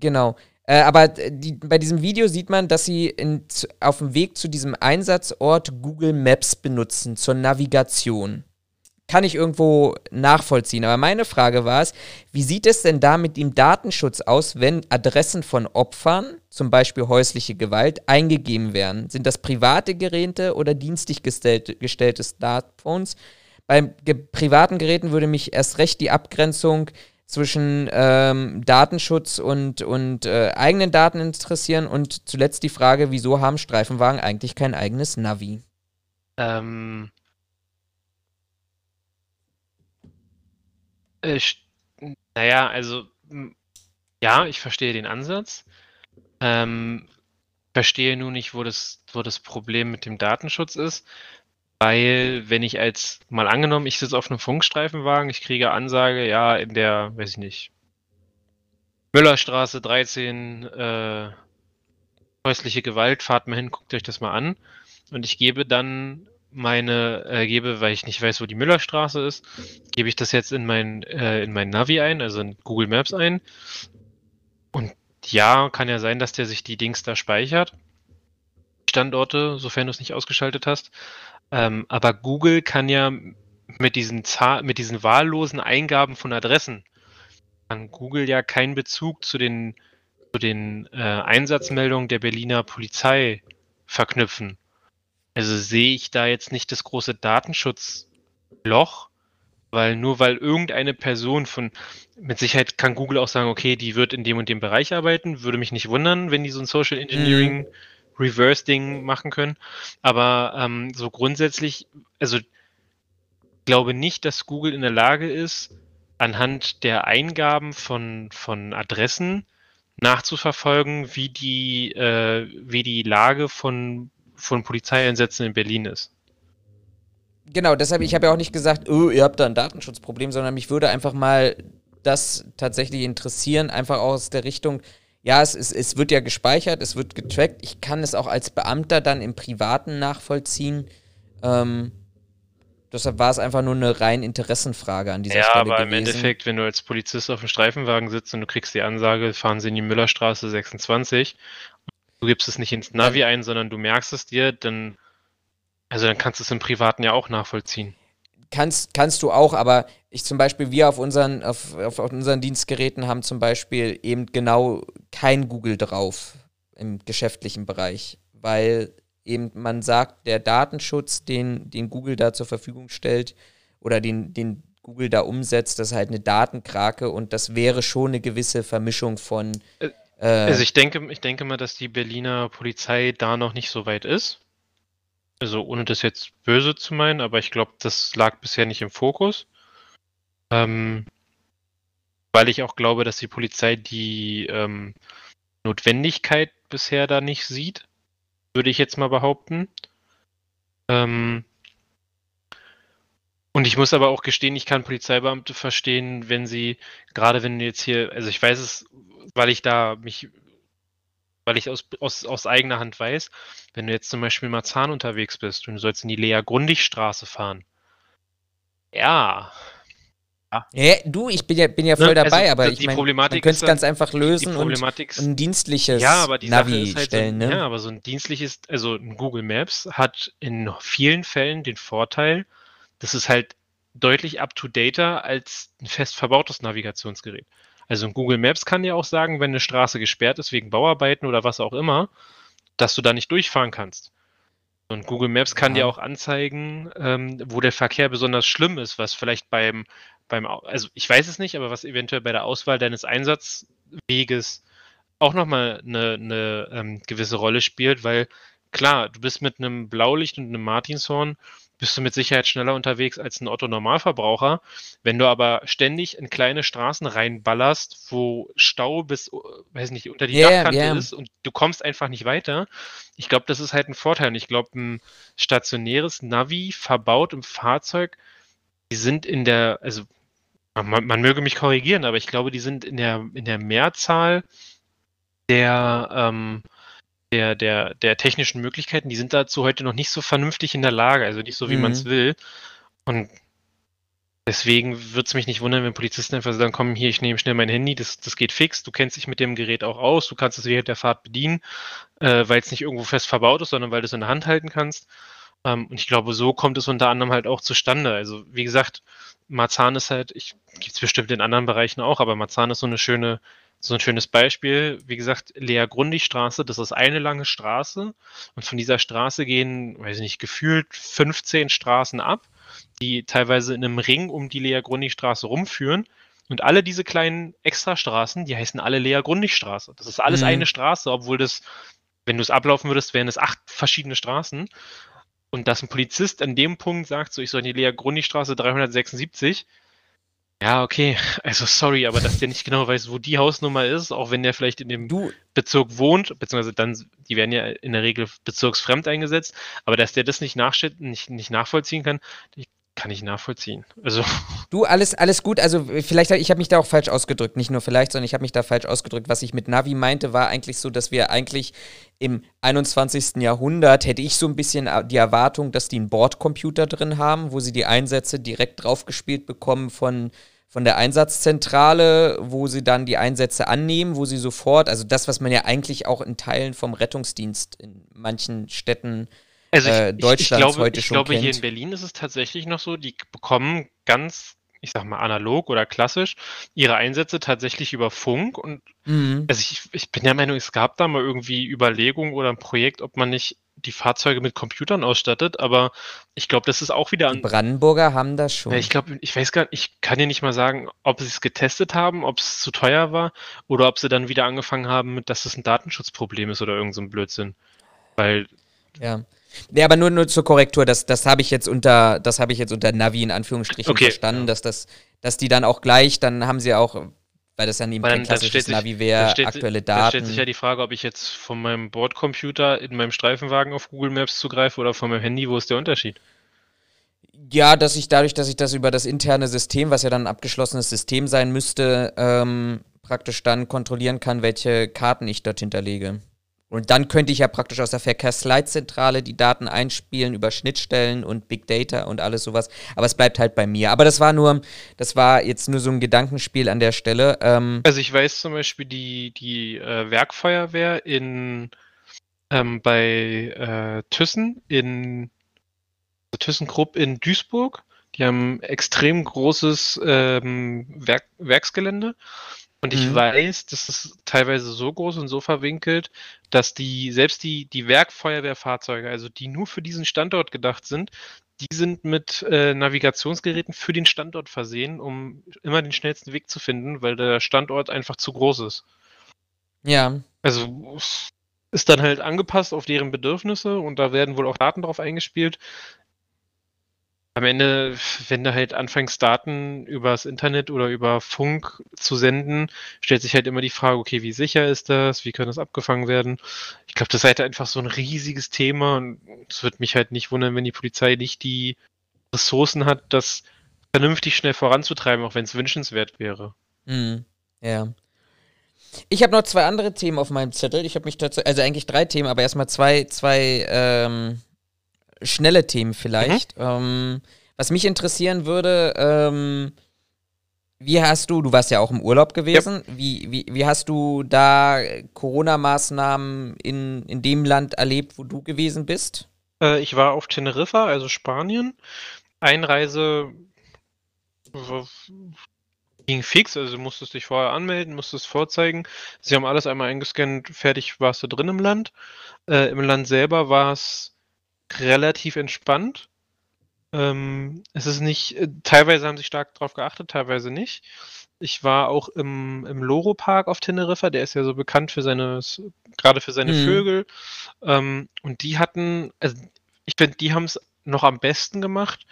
Genau. Äh, aber die, bei diesem Video sieht man, dass sie in, auf dem Weg zu diesem Einsatzort Google Maps benutzen zur Navigation. Kann ich irgendwo nachvollziehen. Aber meine Frage war es, wie sieht es denn da mit dem Datenschutz aus, wenn Adressen von Opfern, zum Beispiel häusliche Gewalt, eingegeben werden? Sind das private Geräte oder dienstlich gestellte, gestellte Smartphones? Bei privaten Geräten würde mich erst recht die Abgrenzung zwischen ähm, Datenschutz und, und äh, eigenen Daten interessieren und zuletzt die Frage, wieso haben Streifenwagen eigentlich kein eigenes Navi? Ähm, äh, st- naja, also, ja, ich verstehe den Ansatz. Ähm, verstehe nur nicht, wo das, wo das Problem mit dem Datenschutz ist. Weil, wenn ich als, mal angenommen, ich sitze auf einem Funkstreifenwagen, ich kriege Ansage, ja, in der, weiß ich nicht, Müllerstraße 13, äh, häusliche Gewalt, fahrt mal hin, guckt euch das mal an. Und ich gebe dann meine, äh, gebe, weil ich nicht weiß, wo die Müllerstraße ist, gebe ich das jetzt in mein, äh, in mein Navi ein, also in Google Maps ein. Und ja, kann ja sein, dass der sich die Dings da speichert. Standorte, sofern du es nicht ausgeschaltet hast. Ähm, aber Google kann ja mit diesen, Zahl mit diesen wahllosen Eingaben von Adressen, kann Google ja keinen Bezug zu den, zu den äh, Einsatzmeldungen der Berliner Polizei verknüpfen. Also sehe ich da jetzt nicht das große Datenschutzloch, weil nur weil irgendeine Person von, mit Sicherheit kann Google auch sagen, okay, die wird in dem und dem Bereich arbeiten, würde mich nicht wundern, wenn die so ein Social Engineering Reverse-Ding machen können. Aber ähm, so grundsätzlich, also ich glaube nicht, dass Google in der Lage ist, anhand der Eingaben von, von Adressen nachzuverfolgen, wie die, äh, wie die Lage von, von Polizeieinsätzen in Berlin ist. Genau, deshalb, ich habe ja auch nicht gesagt, oh, ihr habt da ein Datenschutzproblem, sondern mich würde einfach mal das tatsächlich interessieren, einfach aus der Richtung, ja, es, es, es wird ja gespeichert, es wird getrackt, ich kann es auch als Beamter dann im Privaten nachvollziehen. Ähm, deshalb war es einfach nur eine rein Interessenfrage an dieser Ja, Stelle aber im gewesen. Endeffekt, wenn du als Polizist auf dem Streifenwagen sitzt und du kriegst die Ansage, fahren Sie in die Müllerstraße 26, du gibst es nicht ins Navi ein, sondern du merkst es dir, dann Also dann kannst du es im Privaten ja auch nachvollziehen. Kannst, kannst du auch, aber ich zum Beispiel, wir auf unseren, auf, auf unseren Dienstgeräten haben zum Beispiel eben genau kein Google drauf im geschäftlichen Bereich, weil eben man sagt, der Datenschutz, den, den Google da zur Verfügung stellt oder den, den Google da umsetzt, das ist halt eine Datenkrake und das wäre schon eine gewisse Vermischung von. Äh, äh, also ich denke, ich denke mal, dass die Berliner Polizei da noch nicht so weit ist. Also ohne das jetzt böse zu meinen, aber ich glaube, das lag bisher nicht im Fokus. Ähm, weil ich auch glaube, dass die Polizei die ähm, Notwendigkeit bisher da nicht sieht, würde ich jetzt mal behaupten. Ähm, und ich muss aber auch gestehen, ich kann Polizeibeamte verstehen, wenn sie, gerade wenn du jetzt hier, also ich weiß es, weil ich da mich, weil ich aus, aus, aus eigener Hand weiß, wenn du jetzt zum Beispiel in Marzahn unterwegs bist und du sollst in die Lea-Grundig-Straße fahren. Ja, ja, du, ich bin ja, bin ja voll ne, dabei, also, aber ich meine, man könnte es ganz einfach lösen und ein dienstliches ja, aber die Navi halt stellen. So, ne? Ja, aber so ein dienstliches, also ein Google Maps hat in vielen Fällen den Vorteil, dass es halt deutlich up-to-dater als ein fest verbautes Navigationsgerät. Also ein Google Maps kann ja auch sagen, wenn eine Straße gesperrt ist wegen Bauarbeiten oder was auch immer, dass du da nicht durchfahren kannst. Und Google Maps kann ja. dir auch anzeigen, ähm, wo der Verkehr besonders schlimm ist, was vielleicht beim beim, also ich weiß es nicht, aber was eventuell bei der Auswahl deines Einsatzweges auch nochmal eine, eine ähm, gewisse Rolle spielt, weil klar, du bist mit einem Blaulicht und einem Martinshorn, bist du mit Sicherheit schneller unterwegs als ein Otto-Normalverbraucher. Wenn du aber ständig in kleine Straßen reinballerst, wo Stau bis, weiß nicht, unter die yeah, Dachkante yeah. ist und du kommst einfach nicht weiter, ich glaube, das ist halt ein Vorteil. Und ich glaube, ein stationäres Navi verbaut im Fahrzeug, die sind in der, also man, man, möge mich korrigieren, aber ich glaube, die sind in der, in der Mehrzahl der, ähm, der, der, der technischen Möglichkeiten, die sind dazu heute noch nicht so vernünftig in der Lage, also nicht so, wie mhm. man es will. Und deswegen würde es mich nicht wundern, wenn Polizisten einfach sagen, komm hier, ich nehme schnell mein Handy, das, das geht fix, du kennst dich mit dem Gerät auch aus, du kannst es während der Fahrt bedienen, äh, weil es nicht irgendwo fest verbaut ist, sondern weil du es in der Hand halten kannst. Ähm, und ich glaube, so kommt es unter anderem halt auch zustande. Also, wie gesagt, Marzahn ist halt, ich gibt es bestimmt in anderen Bereichen auch, aber Marzahn ist so eine schöne, so ein schönes Beispiel. Wie gesagt, Lea Grundig Straße, das ist eine lange Straße und von dieser Straße gehen, weiß ich nicht, gefühlt 15 Straßen ab, die teilweise in einem Ring um die Lea Grundig Straße rumführen. Und alle diese kleinen Extrastraßen, die heißen alle Lea Grundig Straße. Das ist alles mhm. eine Straße, obwohl das, wenn du es ablaufen würdest, wären es acht verschiedene Straßen. Und dass ein Polizist an dem Punkt sagt, so ich soll in die Lea Grundigstraße 376, ja, okay, also sorry, aber dass der nicht genau weiß, wo die Hausnummer ist, auch wenn der vielleicht in dem du. Bezirk wohnt, beziehungsweise dann, die werden ja in der Regel bezirksfremd eingesetzt, aber dass der das nicht, nicht, nicht nachvollziehen kann, ich kann ich nachvollziehen. Also. Du, alles, alles gut. Also, vielleicht, ich habe mich da auch falsch ausgedrückt. Nicht nur vielleicht, sondern ich habe mich da falsch ausgedrückt. Was ich mit Navi meinte, war eigentlich so, dass wir eigentlich im 21. Jahrhundert hätte ich so ein bisschen die Erwartung, dass die einen Bordcomputer drin haben, wo sie die Einsätze direkt draufgespielt bekommen von, von der Einsatzzentrale, wo sie dann die Einsätze annehmen, wo sie sofort, also das, was man ja eigentlich auch in Teilen vom Rettungsdienst in manchen Städten also ich, äh, Deutschlands ich, ich glaube, heute ich schon glaube, kennt. hier in Berlin ist es tatsächlich noch so, die bekommen ganz, ich sag mal, analog oder klassisch ihre Einsätze tatsächlich über Funk. Und mhm. also ich, ich bin der Meinung, es gab da mal irgendwie Überlegungen oder ein Projekt, ob man nicht die Fahrzeuge mit Computern ausstattet, aber ich glaube, das ist auch wieder an. Die Brandenburger haben das schon. Ja, ich glaube, ich weiß gar nicht, ich kann dir nicht mal sagen, ob sie es getestet haben, ob es zu teuer war oder ob sie dann wieder angefangen haben, dass es ein Datenschutzproblem ist oder irgend so ein Blödsinn. Weil. Ja. Ja, aber nur, nur zur Korrektur, das, das habe ich jetzt unter, das habe ich jetzt unter Navi in Anführungsstrichen okay. verstanden, dass das, dass die dann auch gleich, dann haben sie auch, weil das dann eben kein klassisches Navi wäre, aktuelle Daten. Da stellt sich ja die Frage, ob ich jetzt von meinem Bordcomputer in meinem Streifenwagen auf Google Maps zugreife oder von meinem Handy, wo ist der Unterschied? Ja, dass ich dadurch, dass ich das über das interne System, was ja dann ein abgeschlossenes System sein müsste, ähm, praktisch dann kontrollieren kann, welche Karten ich dort hinterlege. Und dann könnte ich ja praktisch aus der Verkehrsleitzentrale die Daten einspielen über Schnittstellen und Big Data und alles sowas. Aber es bleibt halt bei mir. Aber das war nur, das war jetzt nur so ein Gedankenspiel an der Stelle. Ähm also ich weiß zum Beispiel die, die äh, Werkfeuerwehr in ähm, bei äh, Thyssen in ThyssenKrupp in Duisburg. Die haben extrem großes ähm, Werk Werksgelände. Und ich Mhm. weiß, das ist teilweise so groß und so verwinkelt, dass die, selbst die, die Werkfeuerwehrfahrzeuge, also die nur für diesen Standort gedacht sind, die sind mit äh, Navigationsgeräten für den Standort versehen, um immer den schnellsten Weg zu finden, weil der Standort einfach zu groß ist. Ja. Also ist dann halt angepasst auf deren Bedürfnisse und da werden wohl auch Daten drauf eingespielt. Am Ende, wenn du halt anfängst, Daten übers Internet oder über Funk zu senden, stellt sich halt immer die Frage, okay, wie sicher ist das? Wie kann das abgefangen werden? Ich glaube, das ist halt einfach so ein riesiges Thema und es wird mich halt nicht wundern, wenn die Polizei nicht die Ressourcen hat, das vernünftig schnell voranzutreiben, auch wenn es wünschenswert wäre. Mhm. Ja. Ich habe noch zwei andere Themen auf meinem Zettel. Ich habe mich dazu, also eigentlich drei Themen, aber erstmal zwei, zwei ähm, schnelle Themen vielleicht. Ähm, was mich interessieren würde, ähm, wie hast du, du warst ja auch im Urlaub gewesen, wie, wie, wie hast du da Corona-Maßnahmen in, in dem Land erlebt, wo du gewesen bist? Äh, ich war auf Teneriffa, also Spanien. Einreise ging fix, also du musstest dich vorher anmelden, musstest vorzeigen. Sie haben alles einmal eingescannt, fertig warst du drin im Land. Äh, Im Land selber war es relativ entspannt. Ähm, es ist nicht, äh, teilweise haben sie stark darauf geachtet, teilweise nicht. Ich war auch im, im Loro-Park auf Teneriffa, der ist ja so bekannt für seine, gerade für seine Mhm. Vögel. Ähm, und die hatten, also ich finde, die haben es noch am besten gemacht.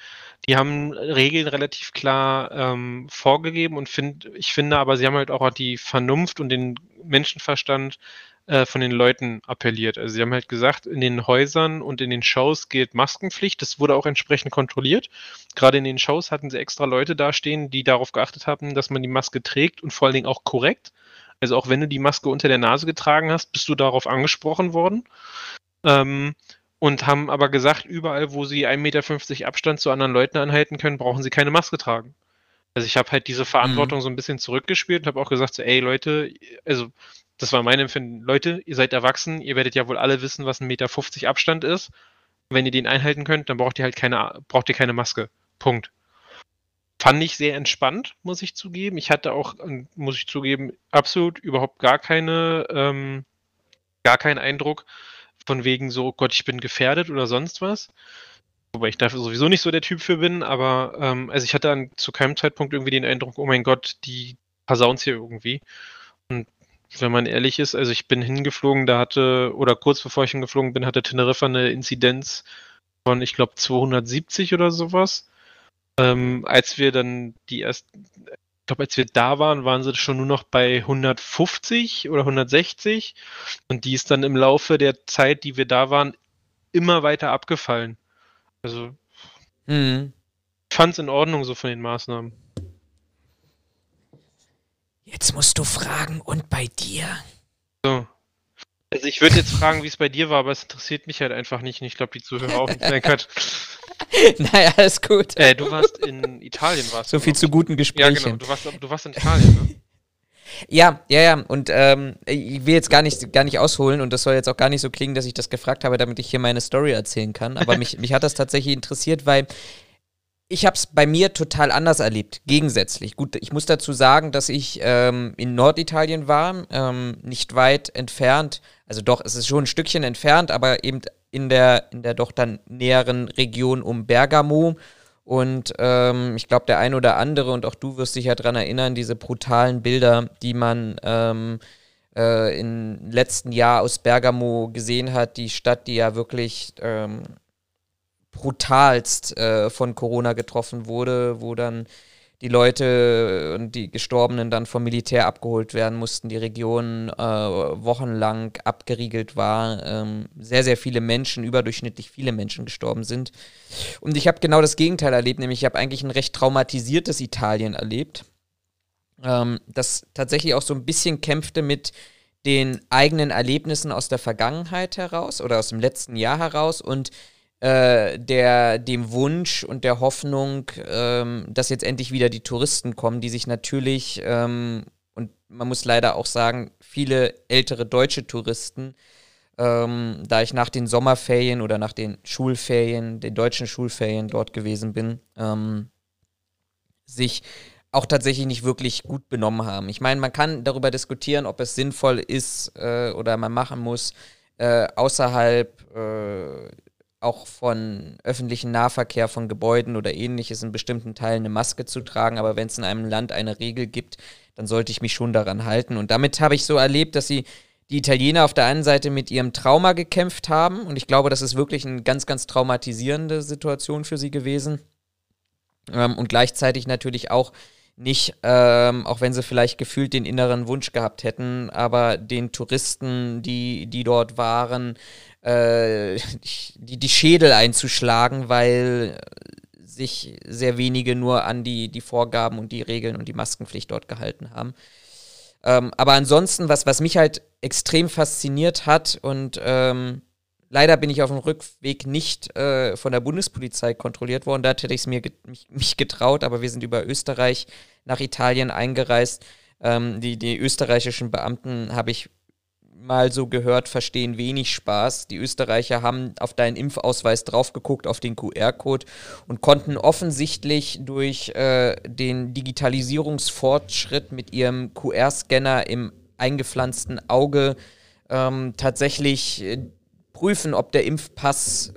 Die haben Regeln relativ klar ähm, vorgegeben und find, ich finde aber, sie haben halt auch die Vernunft und den Menschenverstand äh, von den Leuten appelliert. Also sie haben halt gesagt, in den Häusern und in den Shows gilt Maskenpflicht. Das wurde auch entsprechend kontrolliert. Gerade in den Shows hatten sie extra Leute dastehen, die darauf geachtet haben, dass man die Maske trägt und vor allen Dingen auch korrekt. Also auch wenn du die Maske unter der Nase getragen hast, bist du darauf angesprochen worden. Ähm, und haben aber gesagt, überall, wo sie 1,50 Meter Abstand zu anderen Leuten anhalten können, brauchen sie keine Maske tragen. Also ich habe halt diese Verantwortung so ein bisschen zurückgespielt und habe auch gesagt, so, ey Leute, also das war mein Empfinden, Leute, ihr seid erwachsen, ihr werdet ja wohl alle wissen, was 1,50 Meter Abstand ist. Wenn ihr den einhalten könnt, dann braucht ihr halt keine, braucht ihr keine Maske. Punkt. Fand ich sehr entspannt, muss ich zugeben. Ich hatte auch, ähm, muss ich zugeben, absolut überhaupt gar keine, ähm, gar keinen Eindruck von wegen so, oh Gott, ich bin gefährdet oder sonst was. Wobei ich dafür sowieso nicht so der Typ für bin, aber ähm, also ich hatte an, zu keinem Zeitpunkt irgendwie den Eindruck, oh mein Gott, die versauen's hier irgendwie. Und wenn man ehrlich ist, also ich bin hingeflogen, da hatte, oder kurz bevor ich hingeflogen bin, hatte Teneriffa eine Inzidenz von, ich glaube, 270 oder sowas. Ähm, als wir dann die erst, ich glaube, als wir da waren, waren sie schon nur noch bei 150 oder 160 und die ist dann im Laufe der Zeit, die wir da waren, immer weiter abgefallen. Also Mhm. ich fand es in Ordnung so von den Maßnahmen. Jetzt musst du fragen, und bei dir? So. Also ich würde jetzt fragen, wie es bei dir war, aber es interessiert mich halt einfach nicht und ich glaube, die Zuhörer auch nicht. Gott. naja, alles gut. Äh, du warst in Italien, warst so du, viel glaub zu ich. guten Ja, Gesprächen. genau. Du warst, du warst in Italien, ne? Ja, ja, ja. Und ähm, ich will jetzt gar nicht, gar nicht ausholen und das soll jetzt auch gar nicht so klingen, dass ich das gefragt habe, damit ich hier meine Story erzählen kann. Aber mich, mich hat das tatsächlich interessiert, weil ich habe es bei mir total anders erlebt, gegensätzlich. Gut, ich muss dazu sagen, dass ich ähm, in Norditalien war, ähm, nicht weit entfernt. Also doch, es ist schon ein Stückchen entfernt, aber eben in der, in der doch dann näheren Region um Bergamo. Und ähm, ich glaube, der ein oder andere, und auch du wirst dich ja dran erinnern, diese brutalen Bilder, die man ähm, äh, im letzten Jahr aus Bergamo gesehen hat, die Stadt, die ja wirklich ähm, brutalst äh, von Corona getroffen wurde, wo dann die Leute und die Gestorbenen dann vom Militär abgeholt werden mussten, die Region äh, wochenlang abgeriegelt war, ähm, sehr, sehr viele Menschen, überdurchschnittlich viele Menschen gestorben sind. Und ich habe genau das Gegenteil erlebt, nämlich ich habe eigentlich ein recht traumatisiertes Italien erlebt, ähm, das tatsächlich auch so ein bisschen kämpfte mit den eigenen Erlebnissen aus der Vergangenheit heraus oder aus dem letzten Jahr heraus und äh, der, dem Wunsch und der Hoffnung, ähm, dass jetzt endlich wieder die Touristen kommen, die sich natürlich, ähm, und man muss leider auch sagen, viele ältere deutsche Touristen ähm, da ich nach den Sommerferien oder nach den Schulferien, den deutschen Schulferien dort gewesen bin, ähm, sich auch tatsächlich nicht wirklich gut benommen haben. Ich meine, man kann darüber diskutieren, ob es sinnvoll ist äh, oder man machen muss, äh, außerhalb äh, auch von öffentlichen Nahverkehr, von Gebäuden oder ähnliches in bestimmten Teilen eine Maske zu tragen. Aber wenn es in einem Land eine Regel gibt, dann sollte ich mich schon daran halten. Und damit habe ich so erlebt, dass sie die Italiener auf der einen Seite mit ihrem Trauma gekämpft haben. Und ich glaube, das ist wirklich eine ganz, ganz traumatisierende Situation für sie gewesen. Ähm, und gleichzeitig natürlich auch nicht, ähm, auch wenn sie vielleicht gefühlt den inneren Wunsch gehabt hätten, aber den Touristen, die, die dort waren, äh, die, die Schädel einzuschlagen, weil sich sehr wenige nur an die, die Vorgaben und die Regeln und die Maskenpflicht dort gehalten haben. Ähm, aber ansonsten, was, was mich halt extrem fasziniert hat und ähm, Leider bin ich auf dem Rückweg nicht äh, von der Bundespolizei kontrolliert worden. Da hätte ich es mir get mich, mich, getraut, aber wir sind über Österreich nach Italien eingereist. Ähm, die, die österreichischen Beamten habe ich mal so gehört, verstehen wenig Spaß. Die Österreicher haben auf deinen Impfausweis drauf geguckt, auf den QR-Code und konnten offensichtlich durch äh, den Digitalisierungsfortschritt mit ihrem QR-Scanner im eingepflanzten Auge ähm, tatsächlich äh, prüfen, ob der Impfpass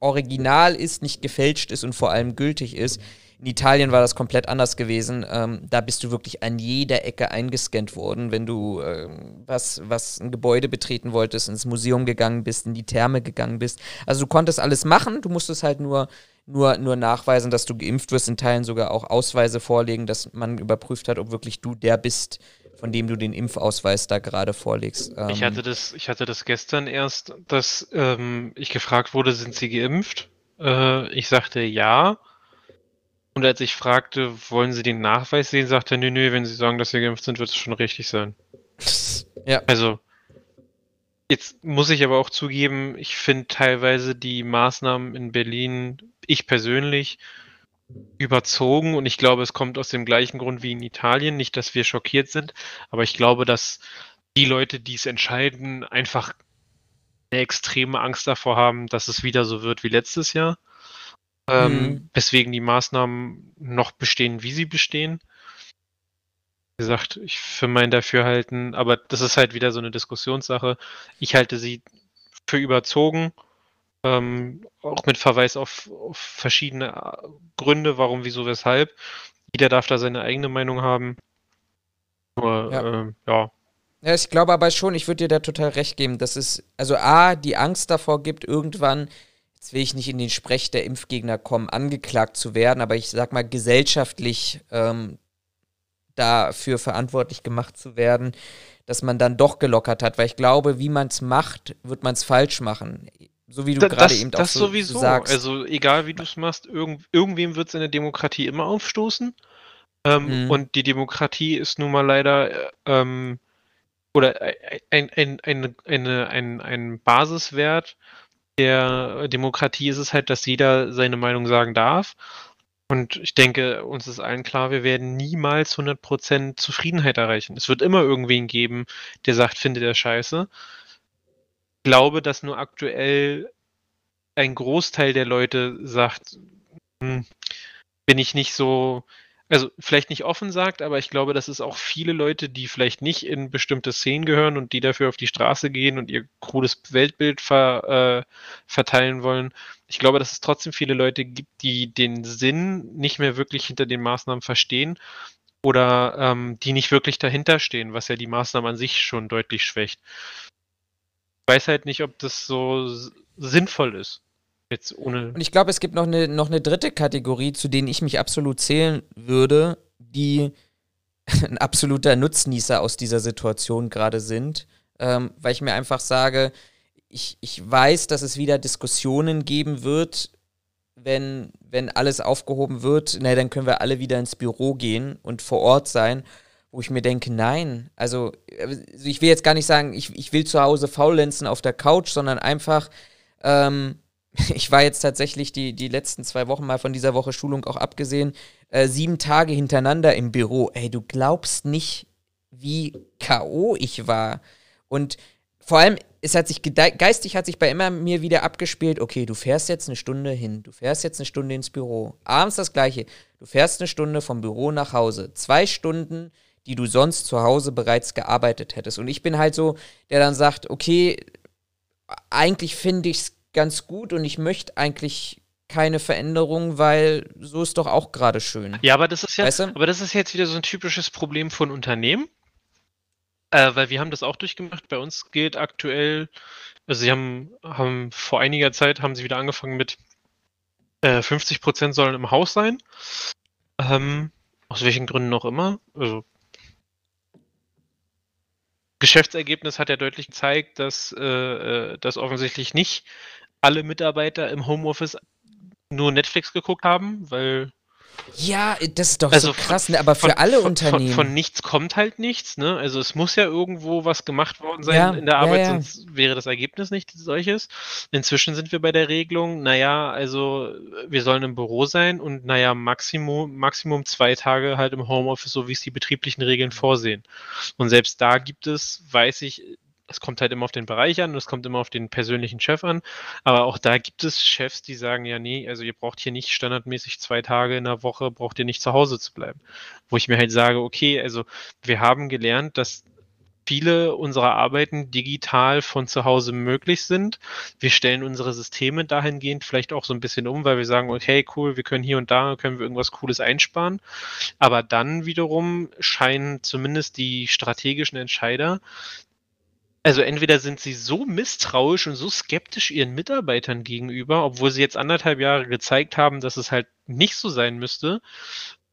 original ist, nicht gefälscht ist und vor allem gültig ist. In Italien war das komplett anders gewesen. Ähm, da bist du wirklich an jeder Ecke eingescannt worden, wenn du ähm, was, was ein Gebäude betreten wolltest, ins Museum gegangen bist, in die Therme gegangen bist. Also du konntest alles machen, du musstest halt nur, nur, nur nachweisen, dass du geimpft wirst, in Teilen sogar auch Ausweise vorlegen, dass man überprüft hat, ob wirklich du der bist, von dem du den Impfausweis da gerade vorlegst. Ähm ich, hatte das, ich hatte das gestern erst, dass ähm, ich gefragt wurde, sind Sie geimpft? Äh, ich sagte ja. Und als ich fragte, wollen Sie den Nachweis sehen, sagte er, nö, nö, wenn Sie sagen, dass Sie geimpft sind, wird es schon richtig sein. ja. Also, jetzt muss ich aber auch zugeben, ich finde teilweise die Maßnahmen in Berlin, ich persönlich, überzogen und ich glaube, es kommt aus dem gleichen Grund wie in Italien. Nicht, dass wir schockiert sind, aber ich glaube, dass die Leute, die es entscheiden, einfach eine extreme Angst davor haben, dass es wieder so wird wie letztes Jahr. Ähm, mhm. Weswegen die Maßnahmen noch bestehen, wie sie bestehen. Wie gesagt, ich für mein Dafürhalten, aber das ist halt wieder so eine Diskussionssache. Ich halte sie für überzogen ähm, auch mit Verweis auf, auf, verschiedene äh, Gründe, warum, wieso, weshalb. Jeder darf da seine eigene Meinung haben. Nur, ja. Äh, ja. Ja, ich glaube aber schon, ich würde dir da total recht geben, dass es, also A, die Angst davor gibt, irgendwann, jetzt will ich nicht in den Sprech der Impfgegner kommen, angeklagt zu werden, aber ich sag mal, gesellschaftlich ähm, dafür verantwortlich gemacht zu werden, dass man dann doch gelockert hat, weil ich glaube, wie man es macht, wird man es falsch machen. So wie du gerade eben auch das so, sowieso. sagst. Also egal wie du es machst, irgend, irgendwem wird es in der Demokratie immer aufstoßen. Ähm, mhm. Und die Demokratie ist nun mal leider ähm, oder ein, ein, ein, eine, ein, ein Basiswert der Demokratie ist es halt, dass jeder seine Meinung sagen darf. Und ich denke, uns ist allen klar, wir werden niemals 100% Zufriedenheit erreichen. Es wird immer irgendwen geben, der sagt, finde der scheiße glaube, dass nur aktuell ein Großteil der Leute sagt, hm, bin ich nicht so, also vielleicht nicht offen sagt, aber ich glaube, dass es auch viele Leute, die vielleicht nicht in bestimmte Szenen gehören und die dafür auf die Straße gehen und ihr krudes Weltbild ver, äh, verteilen wollen. Ich glaube, dass es trotzdem viele Leute gibt, die den Sinn nicht mehr wirklich hinter den Maßnahmen verstehen oder ähm, die nicht wirklich dahinter stehen, was ja die Maßnahmen an sich schon deutlich schwächt weiß halt nicht, ob das so sinnvoll ist. Jetzt ohne. Und ich glaube, es gibt noch eine, noch eine dritte Kategorie, zu denen ich mich absolut zählen würde, die ein absoluter Nutznießer aus dieser Situation gerade sind. Ähm, weil ich mir einfach sage, ich, ich weiß, dass es wieder Diskussionen geben wird, wenn, wenn alles aufgehoben wird, na, dann können wir alle wieder ins Büro gehen und vor Ort sein wo ich mir denke, nein, also, also ich will jetzt gar nicht sagen, ich, ich will zu Hause faulenzen auf der Couch, sondern einfach, ähm, ich war jetzt tatsächlich die, die letzten zwei Wochen mal von dieser Woche Schulung auch abgesehen, äh, sieben Tage hintereinander im Büro. Ey, du glaubst nicht, wie K.O. ich war. Und vor allem, es hat sich geistig hat sich bei immer mir wieder abgespielt, okay, du fährst jetzt eine Stunde hin, du fährst jetzt eine Stunde ins Büro. Abends das gleiche. Du fährst eine Stunde vom Büro nach Hause. Zwei Stunden, die du sonst zu Hause bereits gearbeitet hättest. Und ich bin halt so, der dann sagt, okay, eigentlich finde ich es ganz gut und ich möchte eigentlich keine Veränderung, weil so ist doch auch gerade schön. Ja, aber das ist ja, weißt du? aber das ist jetzt wieder so ein typisches Problem von Unternehmen. Äh, weil wir haben das auch durchgemacht. Bei uns gilt aktuell, also sie haben, haben vor einiger Zeit haben sie wieder angefangen mit äh, 50% sollen im Haus sein. Ähm, aus welchen Gründen auch immer. Also Geschäftsergebnis hat ja deutlich gezeigt, dass, äh, äh dass offensichtlich nicht alle Mitarbeiter im Homeoffice nur Netflix geguckt haben, weil ja, das ist doch also so krass, ne? aber für von, alle von, Unternehmen. Von, von, nichts kommt halt nichts, ne? Also es muss ja irgendwo was gemacht worden sein ja, in der Arbeit, ja, ja. sonst wäre das Ergebnis nicht solches. Inzwischen sind wir bei der Regelung, naja, also wir sollen im Büro sein und naja, Maximum, Maximum zwei Tage halt im Homeoffice, so wie es die betrieblichen Regeln vorsehen. Und selbst da gibt es, weiß ich, es kommt halt immer auf den Bereich an, es kommt immer auf den persönlichen Chef an. Aber auch da gibt es Chefs, die sagen, ja, nee, also ihr braucht hier nicht standardmäßig zwei Tage in der Woche, braucht ihr nicht zu Hause zu bleiben. Wo ich mir halt sage, okay, also wir haben gelernt, dass viele unserer Arbeiten digital von zu Hause möglich sind. Wir stellen unsere Systeme dahingehend vielleicht auch so ein bisschen um, weil wir sagen, okay, cool, wir können hier und da, können wir irgendwas Cooles einsparen. Aber dann wiederum scheinen zumindest die strategischen Entscheider also entweder sind sie so misstrauisch und so skeptisch ihren Mitarbeitern gegenüber, obwohl sie jetzt anderthalb Jahre gezeigt haben, dass es halt nicht so sein müsste,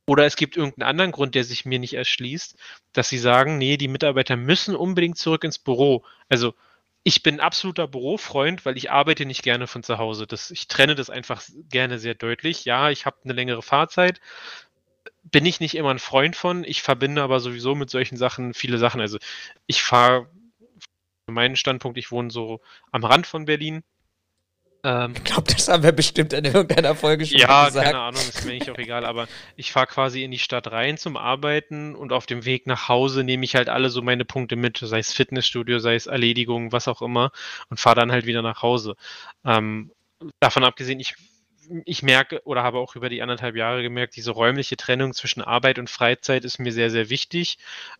oder es gibt irgendeinen anderen Grund, der sich mir nicht erschließt, dass sie sagen, nee, die Mitarbeiter müssen unbedingt zurück ins Büro. Also ich bin absoluter Bürofreund, weil ich arbeite nicht gerne von zu Hause. Das, ich trenne das einfach gerne sehr deutlich. Ja, ich habe eine längere Fahrzeit, bin ich nicht immer ein Freund von. Ich verbinde aber sowieso mit solchen Sachen viele Sachen. Also ich fahre meinen Standpunkt, ich wohne so am Rand von Berlin. Ähm, ich glaube, das haben wir bestimmt in irgendeiner Folge schon ja, gesagt. Ja, keine Ahnung, ist mir nicht auch egal, aber ich fahre quasi in die Stadt rein zum Arbeiten und auf dem Weg nach Hause nehme ich halt alle so meine Punkte mit, sei es Fitnessstudio, sei es Erledigung, was auch immer, und fahre dann halt wieder nach Hause. Ähm, davon abgesehen, ich, ich merke oder habe auch über die anderthalb Jahre gemerkt, diese räumliche Trennung zwischen Arbeit und Freizeit ist mir sehr, sehr wichtig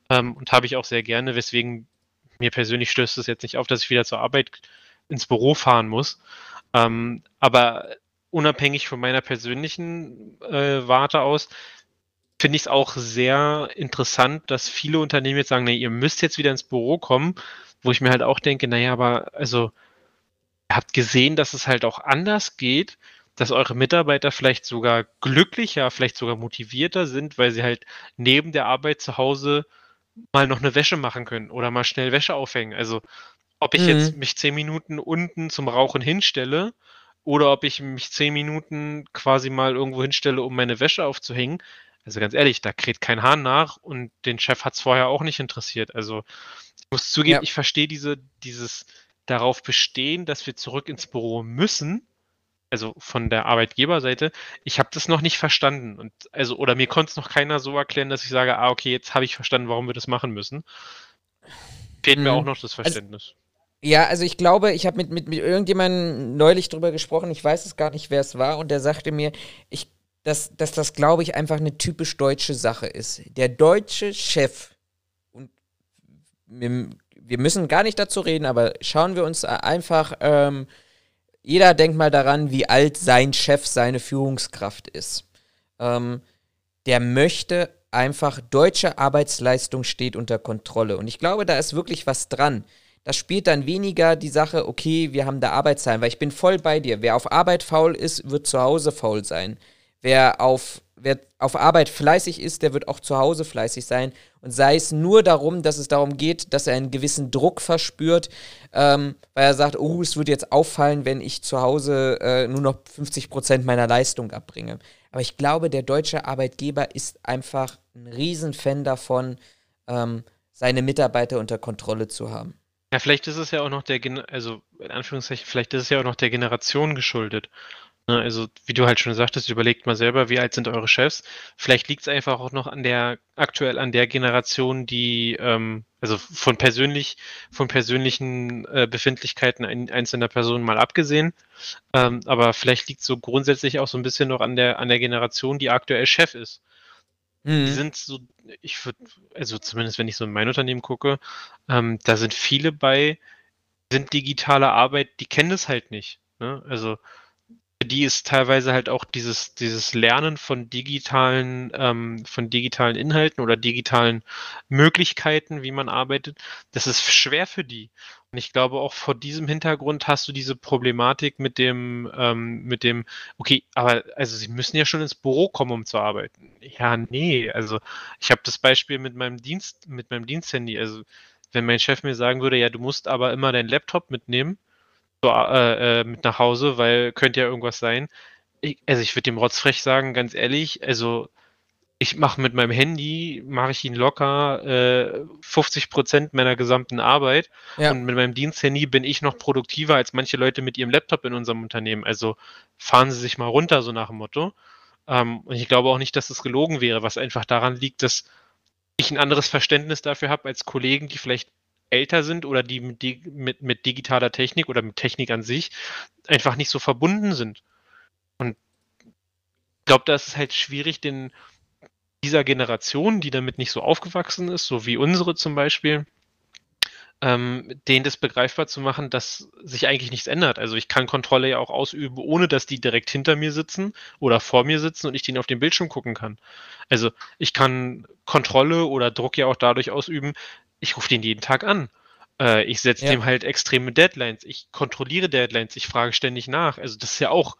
ähm, und habe ich auch sehr gerne, weswegen mir persönlich stößt es jetzt nicht auf, dass ich wieder zur Arbeit ins Büro fahren muss. Ähm, aber unabhängig von meiner persönlichen äh, Warte aus, finde ich es auch sehr interessant, dass viele Unternehmen jetzt sagen, nee, ihr müsst jetzt wieder ins Büro kommen, wo ich mir halt auch denke, naja, aber also ihr habt gesehen, dass es halt auch anders geht, dass eure Mitarbeiter vielleicht sogar glücklicher, vielleicht sogar motivierter sind, weil sie halt neben der Arbeit zu Hause mal noch eine Wäsche machen können oder mal schnell Wäsche aufhängen. Also ob ich mhm. jetzt mich zehn Minuten unten zum Rauchen hinstelle oder ob ich mich zehn Minuten quasi mal irgendwo hinstelle, um meine Wäsche aufzuhängen. Also ganz ehrlich, da kräht kein Hahn nach und den Chef hat es vorher auch nicht interessiert. Also ich muss zugeben, ja. ich verstehe diese, dieses darauf bestehen, dass wir zurück ins Büro müssen, also von der Arbeitgeberseite, ich habe das noch nicht verstanden. Und also, oder mir konnte es noch keiner so erklären, dass ich sage, ah, okay, jetzt habe ich verstanden, warum wir das machen müssen. Fehlt mhm. mir auch noch das also Verständnis. Also, ja, also ich glaube, ich habe mit, mit, mit irgendjemandem neulich drüber gesprochen, ich weiß es gar nicht, wer es war, und der sagte mir, ich, dass, dass das, glaube ich, einfach eine typisch deutsche Sache ist. Der deutsche Chef, und wir, wir müssen gar nicht dazu reden, aber schauen wir uns einfach ähm, jeder denkt mal daran, wie alt sein Chef, seine Führungskraft ist. Ähm, der möchte einfach, deutsche Arbeitsleistung steht unter Kontrolle. Und ich glaube, da ist wirklich was dran. Das spielt dann weniger die Sache, okay, wir haben da Arbeitszeit, weil ich bin voll bei dir. Wer auf Arbeit faul ist, wird zu Hause faul sein. Wer auf, wer auf Arbeit fleißig ist, der wird auch zu Hause fleißig sein. Und sei es nur darum, dass es darum geht, dass er einen gewissen Druck verspürt, ähm, weil er sagt, oh, es wird jetzt auffallen, wenn ich zu Hause äh, nur noch 50 Prozent meiner Leistung abbringe. Aber ich glaube, der deutsche Arbeitgeber ist einfach ein Riesenfan davon, ähm, seine Mitarbeiter unter Kontrolle zu haben. Ja, vielleicht ist es ja auch noch der, Gen also in Anführungszeichen, vielleicht ist es ja auch noch der Generation geschuldet. Ne, also, wie du halt schon sagtest, überlegt mal selber, wie alt sind eure Chefs? Vielleicht liegt es einfach auch noch an der aktuell an der Generation, die, ähm, also von persönlich von persönlichen, äh, Befindlichkeiten ein einzelner Personen mal abgesehen. Ähm, aber vielleicht liegt's so grundsätzlich auch so ein bisschen noch an der an der Generation, die aktuell Chef ist. Die Mhm. sind so ich würde also zumindest wenn ich so in mein Unternehmen gucke, ähm, da sind viele bei sind digitale Arbeit die kennen das halt nicht, ne? Also, die ist teilweise halt auch dieses dieses Lernen von digitalen ähm, von digitalen Inhalten oder digitalen Möglichkeiten, wie man arbeitet, das ist schwer für die. Und ich glaube, auch vor diesem Hintergrund hast du diese Problematik mit dem ähm, mit dem: „Okay, aber also Sie müssen ja schon ins Büro kommen, um zu arbeiten.“ Ja, ne, also ich habe das Beispiel mit meinem Dienst mit meinem Diensthandy. Also, wenn mein Chef mir sagen würde: „Ja, du musst aber immer deinen Laptop mitnehmen, so, äh, äh, mit nach Hause, weil könnte ja irgendwas sein.“ I also, ich würde dem rotzfrech sagen: „Ganz ehrlich, also, ich mache mit meinem Handy mache ich Ihnen locker, äh, 50% meiner gesamten Arbeit Ja. und mit meinem Diensthandy bin ich noch produktiver als manche Leute mit ihrem Laptop in unserem Unternehmen. Also, fahren Sie sich mal runter“, so nach dem Motto. Ähm, und ich glaube auch nicht, dass das gelogen wäre, was einfach daran liegt, dass ich 'n anderes Verständnis dafür habe als Kollegen, die vielleicht älter sind oder die mit mit mit digitaler Technik oder mit Technik an sich einfach nicht so verbunden sind. Und glaube, da ist es halt schwierig, den dieser Generation, die damit nicht so aufgewachsen ist, so wie unsere zum Beispiel ähm, denen das begreifbar zu machen, dass sich eigentlich nichts ändert. Also, ich kann Kontrolle ja auch ausüben, ohne dass die direkt hinter mir sitzen oder vor mir sitzen und ich denen auf den Bildschirm gucken kann. Also, ich kann Kontrolle oder Druck ja auch dadurch ausüben, ich rufe den jeden Tag an. Äh, ich setze Ja. dem halt extreme Deadlines. Ich kontrolliere Deadlines, ich frage ständig nach. Also, das ist ja auch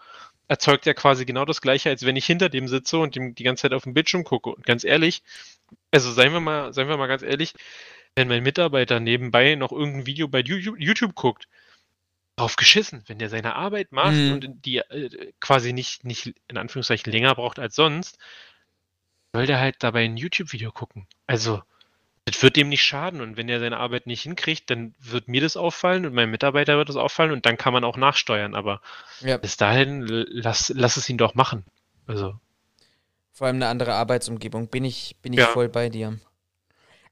erzeugt ja quasi genau das Gleiche, als wenn ich hinter dem sitze und dem die ganze Zeit auf 'n Bildschirm gucke. Und ganz ehrlich, also, seien wir mal seien wir mal ganz ehrlich, wenn mein Mitarbeiter nebenbei noch irgend 'n Video bei You YouTube guckt, drauf geschissen. Wenn der seine Arbeit macht Mhm. und die, äh, quasi nicht nicht in Anführungszeichen länger braucht als sonst soll der halt dabei 'n YouTube-Video gucken. Also, das wird dem nicht schaden und wenn der seine Arbeit nicht hinkriegt, dann wird mir das auffallen und meinem Mitarbeiter wird das auffallen und dann kann man auch nachsteuern. Aber Ja. bis dahin lass lass es ihn doch machen. Also Vor allem 'ne andere Arbeitsumgebung. Bin ich bin ich Ja. voll bei dir.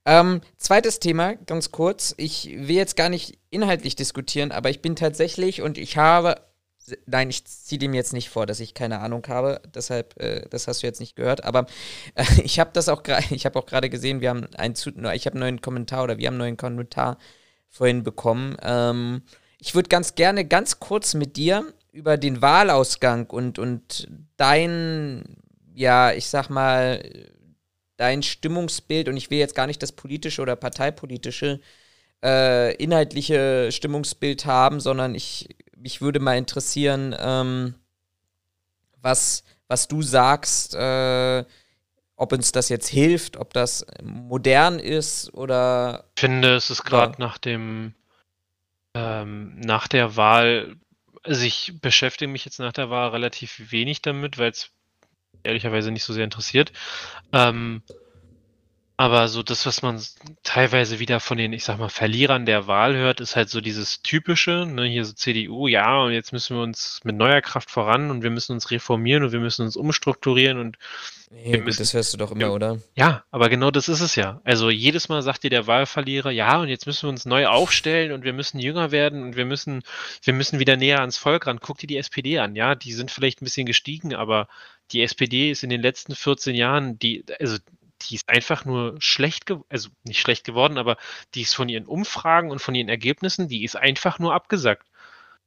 Ähm, 2. Thema, ganz kurz. Ich will jetzt gar nicht inhaltlich diskutieren, aber ich bin tatsächlich und ich habe nein, ich ziehe dem jetzt nicht vor, dass ich keine Ahnung habe, deshalb, äh das hast du jetzt nicht gehört, aber, äh, ich habe das auch gra ich habe auch grade gesehen, wir haben einen zu ich habe 'n neuen Kommentar oder wir haben 'n neuen Kommentar vorhin bekommen. Ähm, ich würde ganz gerne ganz kurz mit dir über den Wahlausgang und und dein, ja, ich sage mal, dein Stimmungsbild und ich will jetzt gar nicht das politische oder parteipolitische, äh, inhaltliche Stimmungsbild haben, sondern ich mich würde mal interessieren, ähm was was du sagst, äh, ob uns das jetzt hilft, ob das modern ist oder Ich finde, es ist Ja. grad nach dem ähm, nach der Wahl also, ich beschäftige mich jetzt nach der Wahl relativ wenig damit, weil's ehrlicherweise nicht so sehr interessiert. Ähm, aber so das, was man teilweise wieder von den, ich sage mal, Verlierern der Wahl hört, ist halt so dieses Typische, ne, hier so CDU: „Ja, und jetzt müssen wir uns mit neuer Kraft voran und wir müssen uns reformieren und wir müssen uns umstrukturieren und gut, müssen“ das hörst du doch immer, ja oder? Ja, aber genau das ist es ja. Also, jedes Mal sagt dir der Wahlverlierer: „Ja, und jetzt müssen wir uns neu aufstellen und wir müssen jünger werden und wir müssen wir müssen wieder näher ans Volk ran.“ Guck dir die SPD an, ja? Die sind vielleicht 'n bisschen gestiegen, aber die SPD ist in den letzten 14 Jahren die also, die ist einfach nur schlecht also, nicht schlecht geworden, aber die ist von ihren Umfragen und von ihren Ergebnissen die ist einfach nur abgesackt.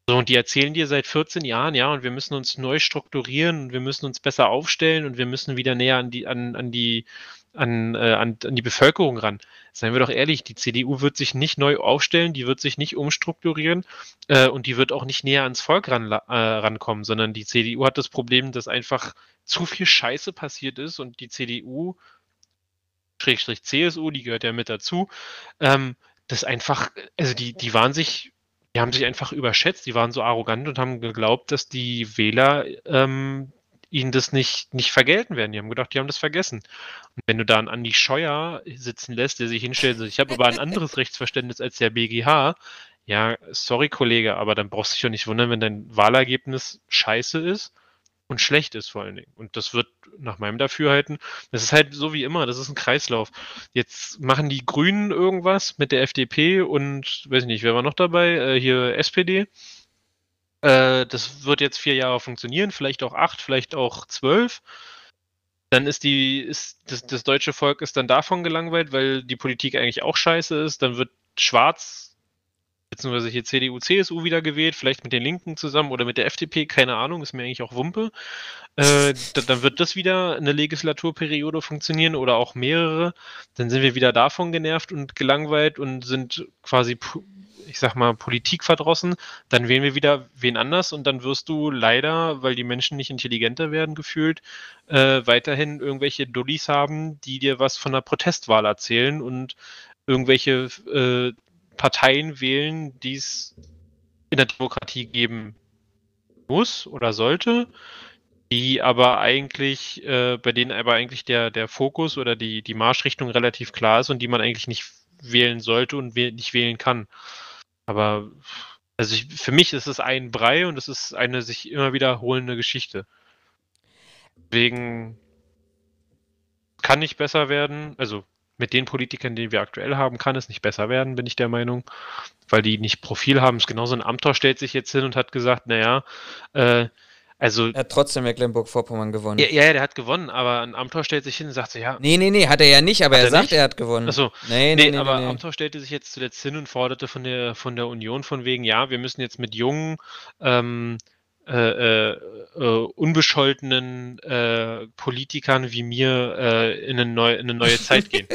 So, und die erzählen dir seit 14 Jahren: „Ja, und wir müssen uns neu strukturieren und wir müssen uns besser aufstellen und wir müssen wieder näher an die an an die an äh, an an die Bevölkerung ran.“ Seien wir doch ehrlich, die CDU wird sich nicht neu aufstellen, die wird sich nicht umstrukturieren, äh, und die wird auch nicht näher ans Volk ranla äh, rankommen, sondern die CDU hat das Problem, dass einfach zu viel Scheiße passiert ist und die CDU Schrägstrich CSU, die gehört ja mit dazu, ähm, das einfach also, die die waren sich die haben sich einfach überschätzt. Die waren so arrogant und haben geglaubt, dass die Wähler, ähm, ihnen das nicht nicht vergelten werden. Die haben gedacht, die haben das vergessen. Und wenn du da 'n Andi Scheuer sitzen lässt, der sich hinstellt sagt: „Ich habe aber 'n anderes Rechtsverständnis als der BGH“, ja, sorry Kollege, aber dann brauchst du dich doch nicht wundern, wenn dein Wahlergebnis scheiße ist. Und schlecht ist vor allen Dingen. Und das wird nach meinem Dafürhalten, das ist halt so wie immer, das ist ein Kreislauf. Jetzt machen die Grünen irgendwas mit der FDP und, weiß ich nicht, wer war noch dabei? Äh, hier SPD. Äh, das wird jetzt vier Jahre funktionieren, vielleicht auch acht, vielleicht auch zwölf. Dann ist die, ist das, das deutsche Volk ist dann davon gelangweilt, weil die Politik eigentlich auch scheiße ist. Dann wird schwarz beziehungsweise hier CDU, CSU wieder gewählt, vielleicht mit den Linken zusammen oder mit der FDP, keine Ahnung, ist mir eigentlich auch Wumpe. Äh, dann wird das wieder eine Legislaturperiode funktionieren oder auch mehrere. Dann sind wir wieder davon genervt und gelangweilt und sind quasi, ich sag mal, Politik verdrossen. Dann wählen wir wieder wen anders und dann wirst du leider, weil die Menschen nicht intelligenter werden gefühlt, äh, weiterhin irgendwelche Dullis haben, die dir was von einer Protestwahl erzählen und irgendwelche äh, Parteien wählen, die es in der Demokratie geben muss oder sollte, die aber eigentlich, äh, bei denen aber eigentlich der, der Fokus oder die, die Marschrichtung relativ klar ist und die man eigentlich nicht wählen sollte und wäh nicht wählen kann. Aber also ich, für mich ist es ein Brei und es ist eine sich immer wiederholende Geschichte. Deswegen kann nicht besser werden. Also mit den Politikern, die wir aktuell haben, kann es nicht besser werden, bin ich der Meinung, weil die nicht Profil haben. Es ist genauso ein Amtor stellt sich jetzt hin und hat gesagt, naja, äh, also. Er hat trotzdem Mecklenburg-Vorpommern gewonnen. Ja, ja, der hat gewonnen, aber ein Amtor stellt sich hin und sagt so, ja. Nee, nee, nee, hat er ja nicht, aber er, er, sagt, nicht? er hat gewonnen. Achso. Nee, nee, nee, nee aber nee, Amtor stellte sich jetzt zuletzt hin und forderte von der, von der Union von wegen, ja, wir müssen jetzt mit jungen, ähm, äh, äh, äh, unbescholtenen äh, Politikern wie mir äh, in, eine neue, in eine neue Zeit gehen.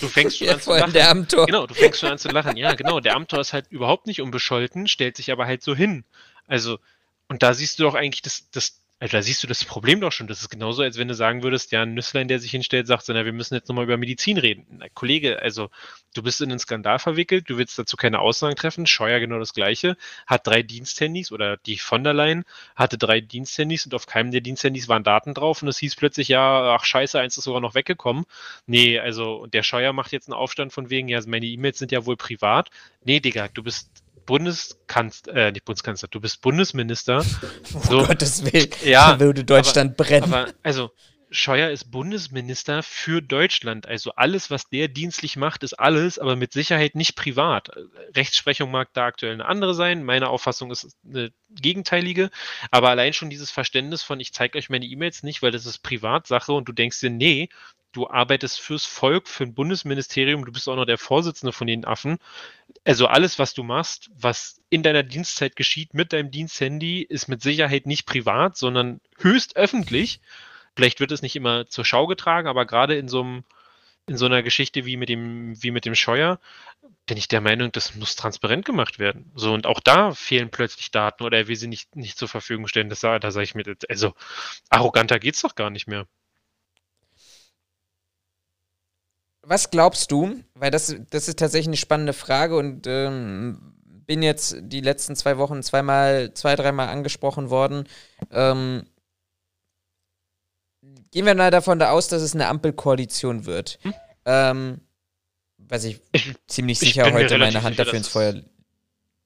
Du fängst schon ja, an zu lachen. Der Amtor. Genau, du fängst schon an zu lachen. Ja, genau. Der Amtor ist halt überhaupt nicht unbescholten, stellt sich aber halt so hin. Also, und da siehst du doch eigentlich das, das also da siehst du das Problem doch schon. Das ist genauso, als wenn du sagen würdest, ja, ein Nüsslein, der sich hinstellt, sagt na, wir müssen jetzt nochmal über Medizin reden. Na, Kollege, also du bist in einen Skandal verwickelt, du willst dazu keine Aussagen treffen. Scheuer genau das Gleiche, hat drei Diensthandys oder die von der Leyen hatte drei Diensthandys und auf keinem der Diensthandys waren Daten drauf und es hieß plötzlich, ja, ach scheiße, eins ist sogar noch weggekommen. Nee, also der Scheuer macht jetzt einen Aufstand von wegen, ja, meine E-Mails sind ja wohl privat. Nee, Digga, du bist Bundeskanzler, äh, nicht Bundeskanzler, du bist Bundesminister. So, um Gottes Willen, ja, würde Deutschland aber, brennen. Aber, also, Scheuer ist Bundesminister für Deutschland. Also alles, was der dienstlich macht, ist alles, aber mit Sicherheit nicht privat. Rechtsprechung mag da aktuell eine andere sein. Meine Auffassung ist eine gegenteilige. Aber allein schon dieses Verständnis von, ich zeige euch meine E-Mails nicht, weil das ist Privatsache und du denkst dir, nee, du arbeitest fürs Volk, für ein Bundesministerium, du bist auch noch der Vorsitzende von den Affen. Also alles, was du machst, was in deiner Dienstzeit geschieht mit deinem Diensthandy, ist mit Sicherheit nicht privat, sondern höchst öffentlich. Vielleicht wird es nicht immer zur Schau getragen, aber gerade in so einem in so einer Geschichte wie mit dem, wie mit dem Scheuer, bin ich der Meinung, das muss transparent gemacht werden. So, und auch da fehlen plötzlich Daten oder er will sie nicht, nicht zur Verfügung stellen. Das, da sage ich mir, also arroganter geht es doch gar nicht mehr. Was glaubst du? Weil das, das ist tatsächlich eine spannende Frage und ähm, bin jetzt die letzten zwei Wochen zweimal, zwei, dreimal angesprochen worden. Ähm, gehen wir mal davon aus, dass es eine Ampelkoalition wird. Hm? Ähm, was ich, ich ziemlich sicher heute meine Hand sicher, dafür ins Feuer.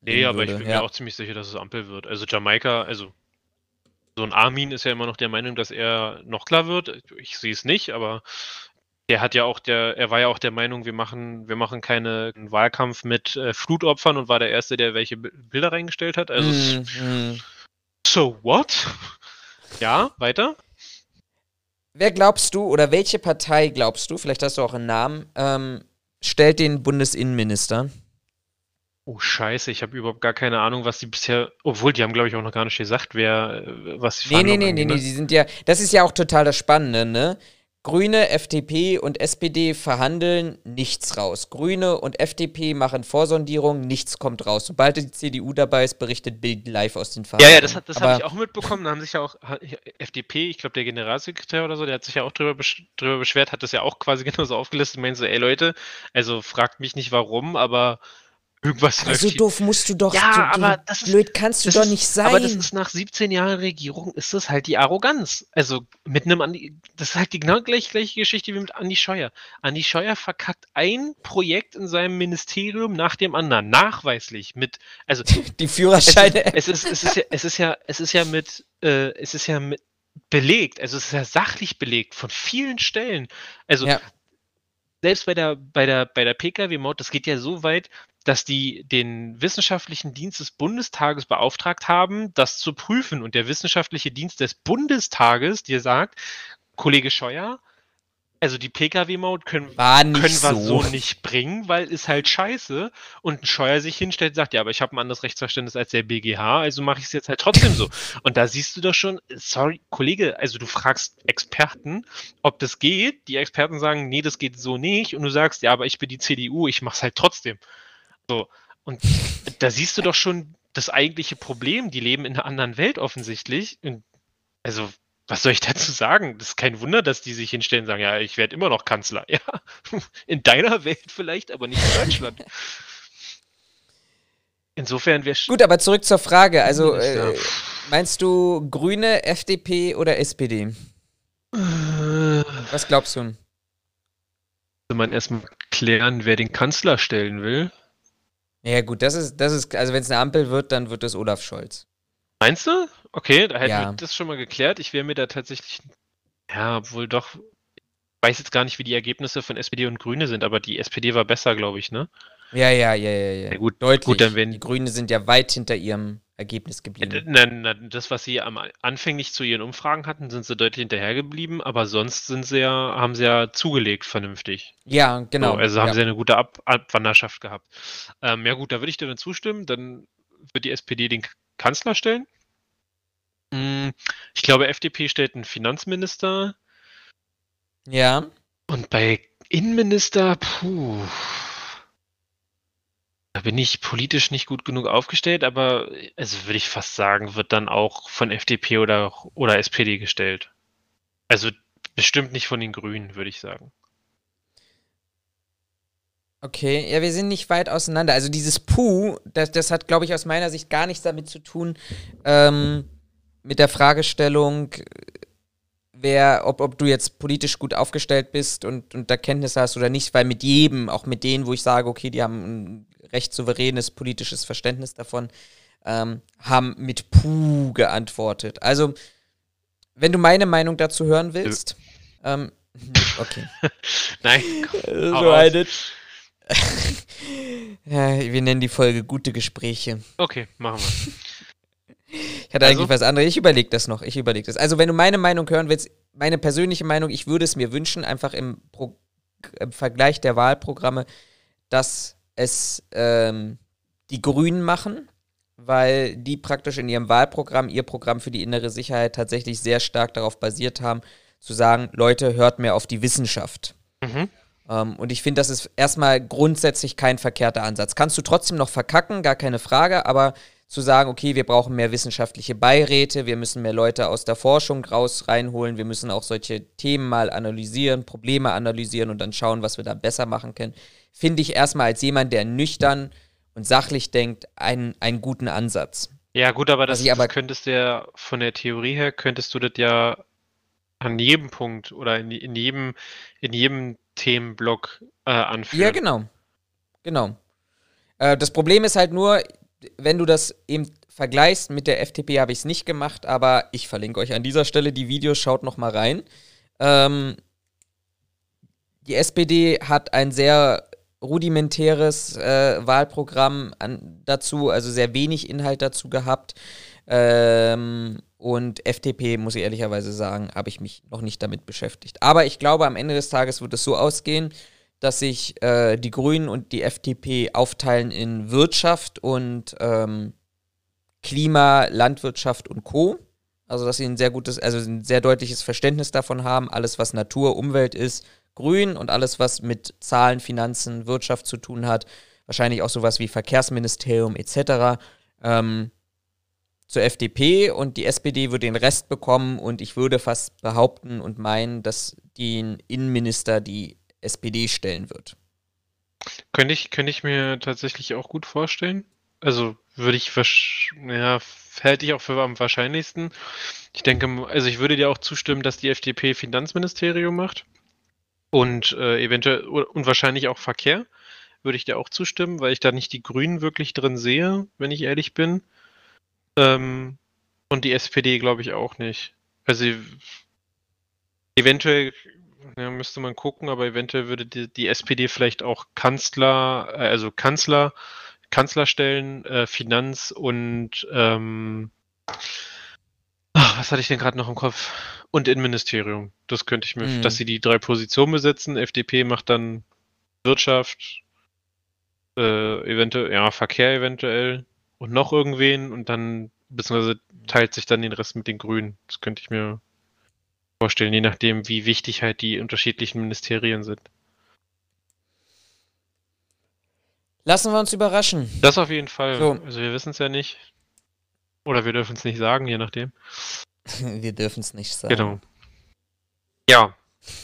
Nee, aber würde. ich bin ja. mir auch ziemlich sicher, dass es Ampel wird. Also Jamaika, also so ein Armin ist ja immer noch der Meinung, dass er noch klar wird. Ich sehe es nicht, aber der hat ja auch der, er war ja auch der Meinung, wir machen, wir machen keinen Wahlkampf mit äh, Flutopfern und war der Erste, der welche Bilder reingestellt hat. Also mm, mm. so what? ja, weiter. Wer glaubst du oder welche Partei glaubst du, vielleicht hast du auch einen Namen, ähm, stellt den Bundesinnenminister? Oh Scheiße, ich habe überhaupt gar keine Ahnung, was die bisher, obwohl die haben glaube ich auch noch gar nicht gesagt, wer äh, was sie Nee, nee, nee, nee, nee, die sind ja, das ist ja auch total das Spannende, ne? Grüne, FDP und SPD verhandeln, nichts raus. Grüne und FDP machen Vorsondierung, nichts kommt raus. Sobald die CDU dabei ist, berichtet Bild live aus den Verhandlungen. Ja, ja, das, das habe ich auch mitbekommen. Da haben sich ja auch FDP, ich glaube der Generalsekretär oder so, der hat sich ja auch drüber, drüber beschwert, hat das ja auch quasi genauso aufgelistet. Meinen so, ey Leute, also fragt mich nicht warum, aber Irgendwas aber so doof musst du doch. Ja, du, aber das ist, blöd kannst du doch ist, nicht sein. Aber das ist nach 17 Jahren Regierung ist das halt die Arroganz. Also mit einem Andi, das ist halt die genau gleiche, gleiche Geschichte wie mit Andi Scheuer. Andi Scheuer verkackt ein Projekt in seinem Ministerium nach dem anderen, nachweislich mit also die Führerscheine. Es ist, es ist, es ist ja es ist ja es ist ja mit äh, es ist ja mit belegt, also es ist ja sachlich belegt von vielen Stellen. Also Ja. selbst bei der, bei der, bei der Pkw-Maut, das geht ja so weit, dass die den wissenschaftlichen Dienst des Bundestages beauftragt haben, das zu prüfen. Und der wissenschaftliche Dienst des Bundestages dir sagt, Kollege Scheuer, also die Pkw-Maut können, können wir so. so nicht bringen, weil ist halt scheiße. Und ein Scheuer sich hinstellt und sagt, ja, aber ich habe ein anderes Rechtsverständnis als der BGH, also mache ich es jetzt halt trotzdem so. Und da siehst du doch schon, sorry, Kollege, also du fragst Experten, ob das geht. Die Experten sagen, nee, das geht so nicht. Und du sagst, ja, aber ich bin die CDU, ich mache es halt trotzdem. So. Und da siehst du doch schon das eigentliche Problem. Die leben in einer anderen Welt offensichtlich. Und also, was soll ich dazu sagen? Das ist kein Wunder, dass die sich hinstellen und sagen, ja, ich werde immer noch Kanzler. Ja, in deiner Welt vielleicht, aber nicht in Deutschland. Insofern wäre Gut, aber zurück zur Frage. Also, äh, meinst du Grüne, FDP oder SPD? Was glaubst du? Sollte man erstmal klären, wer den Kanzler stellen will. Ja, gut, das ist, das ist, also wenn es eine Ampel wird, dann wird es Olaf Scholz. Meinst du? Okay, da hätten Ja. wir das schon mal geklärt. Ich wäre mir da tatsächlich, ja, wohl doch, ich weiß jetzt gar nicht, wie die Ergebnisse von SPD und Grüne sind, aber die SPD war besser, glaube ich, ne? Ja, ja, ja, ja, ja. Ja, gut, Deutlich. gut, dann werden- Die Grünen sind ja weit hinter ihrem Ergebnis geblieben. Na, na, das, was sie am anfänglich zu ihren Umfragen hatten, sind sie deutlich hinterhergeblieben, aber sonst sind sie ja, haben sie ja zugelegt vernünftig. Ja, genau. So, also haben ja. sie eine gute Ab Abwanderschaft gehabt. Ähm, ja gut, da würde ich dir dann zustimmen. Dann wird die SPD den Kanzler stellen. Mm, Ich glaube, FDP stellt einen Finanzminister. ja. Und bei Innenminister, puh. Da bin ich politisch nicht gut genug aufgestellt, aber also würde ich fast sagen, wird dann auch von FDP oder, oder SPD gestellt. Also bestimmt nicht von den Grünen, würde ich sagen. Okay, ja, wir sind nicht weit auseinander. Also dieses Puh, das, das hat, glaube ich, aus meiner Sicht gar nichts damit zu tun, ähm, mit der Fragestellung, wer, ob, ob du jetzt politisch gut aufgestellt bist und, und da Kenntnisse hast oder nicht, weil mit jedem, auch mit denen, wo ich sage, okay, die haben recht souveränes politisches Verständnis davon, ähm, haben mit Puh geantwortet. Also, wenn du meine Meinung dazu hören willst, ähm, okay. Nein, So Hau raus. eine ja, wir nennen die Folge gute Gespräche. okay, machen wir. Ich hatte Also? eigentlich was anderes. Ich überlege das noch. Ich überlege das. Also, wenn du meine Meinung hören willst, meine persönliche Meinung, ich würde es mir wünschen, einfach im, Pro im Vergleich der Wahlprogramme, dass es ähm, die Grünen machen, weil die praktisch in ihrem Wahlprogramm, ihr Programm für die innere Sicherheit tatsächlich sehr stark darauf basiert haben, zu sagen, Leute, hört mehr auf die Wissenschaft. Mhm. Ähm, und ich finde, das ist erstmal grundsätzlich kein verkehrter Ansatz. Kannst du trotzdem noch verkacken, gar keine Frage, aber zu sagen, okay, wir brauchen mehr wissenschaftliche Beiräte, wir müssen mehr Leute aus der Forschung raus reinholen, wir müssen auch solche Themen mal analysieren, Probleme analysieren und dann schauen, was wir da besser machen können, finde ich erstmal als jemand, der nüchtern und sachlich denkt, einen, einen guten Ansatz. Ja, gut, aber das, aber- das könntest du ja von der Theorie her, könntest du das ja an jedem Punkt oder in, in jedem, in jedem Themenblock äh, anführen. Ja, genau. Genau. Äh, das Problem ist halt nur, wenn du das eben vergleichst mit der FDP, habe ich es nicht gemacht, aber ich verlinke euch an dieser Stelle die Videos, schaut noch mal rein. Ähm, die SPD hat ein sehr rudimentäres äh, Wahlprogramm an, dazu, also sehr wenig Inhalt dazu gehabt. Ähm, und FDP, muss ich ehrlicherweise sagen, habe ich mich noch nicht damit beschäftigt. Aber ich glaube, am Ende des Tages wird es so ausgehen, dass sich äh, die Grünen und die FDP aufteilen in Wirtschaft und ähm, Klima, Landwirtschaft und Co. Also, dass sie ein sehr gutes, also ein sehr deutliches Verständnis davon haben, alles, was Natur, Umwelt ist, grün und alles, was mit Zahlen, Finanzen, Wirtschaft zu tun hat, wahrscheinlich auch sowas wie Verkehrsministerium etc. Ähm, zur FDP und die SPD würde den Rest bekommen und ich würde fast behaupten und meinen, dass den Innenminister die SPD stellen wird. Könnte ich, könnte ich mir tatsächlich auch gut vorstellen. Also würde ich, ja, halte ich auch für am wahrscheinlichsten. Ich denke, also ich würde dir auch zustimmen, dass die FDP Finanzministerium macht und äh, eventuell und wahrscheinlich auch Verkehr. Würde ich dir auch zustimmen, weil ich da nicht die Grünen wirklich drin sehe, wenn ich ehrlich bin. Ähm, und die SPD glaube ich auch nicht. Also eventuell ja, müsste man gucken, aber eventuell würde die, die SPD vielleicht auch Kanzler, äh, also Kanzler, Kanzlerstellen, äh, Finanz und ähm, ach, was hatte ich denn gerade noch im Kopf? Und Innenministerium. Das könnte ich mir, Mhm. dass sie die drei Positionen besetzen. FDP macht dann Wirtschaft, äh, eventuell, ja, Verkehr eventuell und noch irgendwen und dann, beziehungsweise teilt sich dann den Rest mit den Grünen. Das könnte ich mir vorstellen, je nachdem, wie wichtig halt die unterschiedlichen Ministerien sind. Lassen wir uns überraschen. Das auf jeden Fall. So. Also wir wissen es ja nicht. Oder wir dürfen es nicht sagen, je nachdem. Wir dürfen es nicht sagen. Genau. Ja.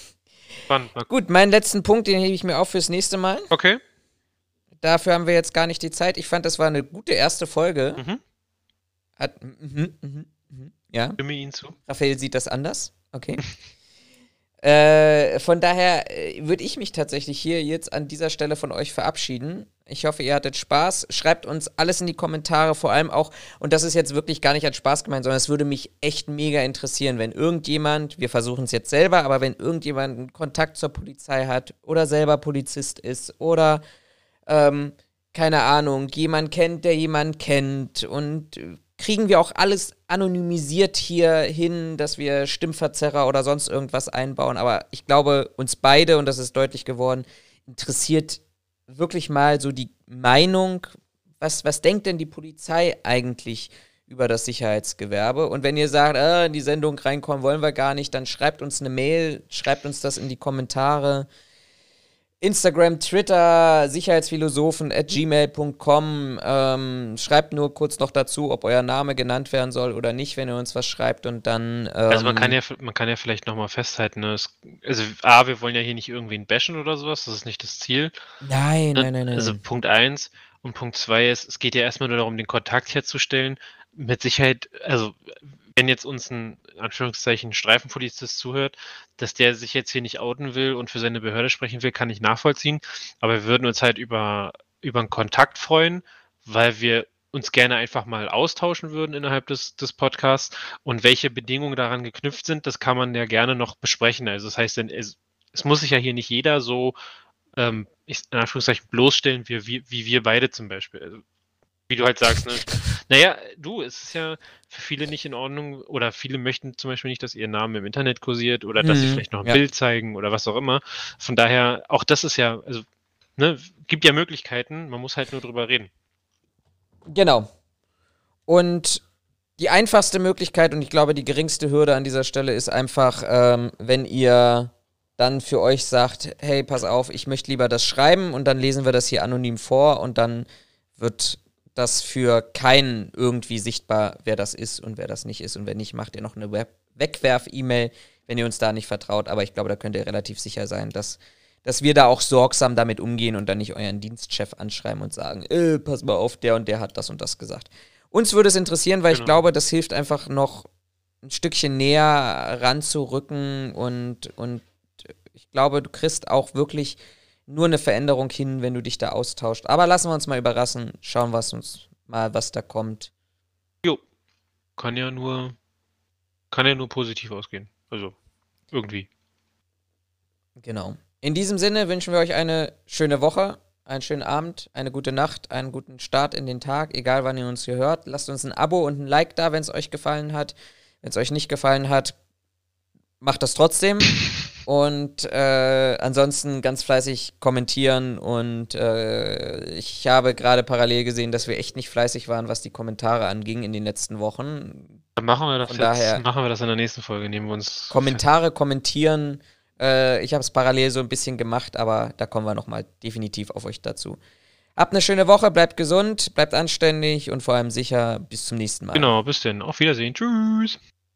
Spannend. Mal- Gut, meinen letzten Punkt, den hebe ich mir auf fürs nächste Mal. Okay. Dafür haben wir jetzt gar nicht die Zeit. Ich fand, das war eine gute erste Folge. Mhm. Hat, mhm, mhm, mhm. Ja, Stimme Ihnen zu. Raphael sieht das anders. Okay. äh, von daher äh, würde ich mich tatsächlich hier jetzt an dieser Stelle von euch verabschieden. Ich hoffe, ihr hattet Spaß. Schreibt uns alles in die Kommentare, vor allem auch, und das ist jetzt wirklich gar nicht als Spaß gemeint, sondern es würde mich echt mega interessieren, wenn irgendjemand, wir versuchen es jetzt selber, aber wenn irgendjemand einen Kontakt zur Polizei hat oder selber Polizist ist oder ähm, keine Ahnung, jemand kennt, der jemand kennt und äh, kriegen wir auch alles anonymisiert hier hin, dass wir Stimmverzerrer oder sonst irgendwas einbauen. Aber ich glaube, uns beide, und das ist deutlich geworden, interessiert wirklich mal so die Meinung, was, was denkt denn die Polizei eigentlich über das Sicherheitsgewerbe? Und wenn ihr sagt, äh, in die Sendung reinkommen wollen wir gar nicht, dann schreibt uns eine Mail, schreibt uns das in die Kommentare. Instagram, Twitter, Sicherheitsphilosophen at gmail.com. Ähm, schreibt nur kurz noch dazu, ob euer Name genannt werden soll oder nicht, wenn ihr uns was schreibt und dann. Ähm, Also man kann ja, man kann ja vielleicht nochmal festhalten, ne? es, also A, wir wollen ja hier nicht irgendwen bashen oder sowas, das ist nicht das Ziel. Nein, Ne? nein, nein, nein. Also Punkt eins und Punkt zwei ist, es geht ja erstmal nur darum, den Kontakt herzustellen. Mit Sicherheit, also wenn jetzt uns ein in Anführungszeichen Streifenpolizist zuhört, dass der sich jetzt hier nicht outen will und für seine Behörde sprechen will, kann ich nachvollziehen. Aber wir würden uns halt über, über einen Kontakt freuen, weil wir uns gerne einfach mal austauschen würden innerhalb des, des Podcasts. Und welche Bedingungen daran geknüpft sind, das kann man ja gerne noch besprechen. Also das heißt, es, es muss sich ja hier nicht jeder so ähm, in Anführungszeichen bloßstellen, wie, wie, wie wir beide zum Beispiel. Also, wie du halt sagst, ne? Naja, du, es ist ja für viele nicht in Ordnung oder viele möchten zum Beispiel nicht, dass ihr Name im Internet kursiert oder dass sie Mhm, vielleicht noch ein ja. Bild zeigen oder was auch immer. Von daher, auch das ist ja, also, ne, gibt ja Möglichkeiten, man muss halt nur drüber reden. Genau. Und die einfachste Möglichkeit und ich glaube die geringste Hürde an dieser Stelle ist einfach, ähm, wenn ihr dann für euch sagt, hey, pass auf, ich möchte lieber das schreiben und dann lesen wir das hier anonym vor und dann wird das für keinen irgendwie sichtbar, wer das ist und wer das nicht ist. Und wenn nicht, macht ihr noch eine Web Wegwerf-E-Mail, wenn ihr uns da nicht vertraut. Aber ich glaube, da könnt ihr relativ sicher sein, dass, dass wir da auch sorgsam damit umgehen und dann nicht euren Dienstchef anschreiben und sagen, äh, pass mal auf, der und der hat das und das gesagt. Uns würde es interessieren, weil ich Genau. glaube, das hilft einfach noch ein Stückchen näher ranzurücken und, und ich glaube, du kriegst auch wirklich nur eine Veränderung hin, wenn du dich da austauscht. Aber lassen wir uns mal überraschen, schauen wir uns mal, was da kommt. Kann ja nur, kann ja nur positiv ausgehen. Also, irgendwie. Genau. In diesem Sinne wünschen wir euch eine schöne Woche, einen schönen Abend, eine gute Nacht, einen guten Start in den Tag, egal wann ihr uns hier hört. Lasst uns ein Abo und ein Like da, wenn es euch gefallen hat. Wenn es euch nicht gefallen hat, macht das trotzdem. Und äh, ansonsten ganz fleißig kommentieren. Und äh, ich habe gerade parallel gesehen, dass wir echt nicht fleißig waren, was die Kommentare anging in den letzten Wochen. Dann machen wir das Von jetzt, daher- machen wir das in der nächsten Folge, nehmen wir uns. Kommentare kommentieren. Äh, ich habe es parallel so ein bisschen gemacht, aber da kommen wir nochmal definitiv auf euch dazu. Habt eine schöne Woche, bleibt gesund, bleibt anständig und vor allem sicher. Bis zum nächsten Mal. Genau, bis denn. Auf Wiedersehen. Tschüss.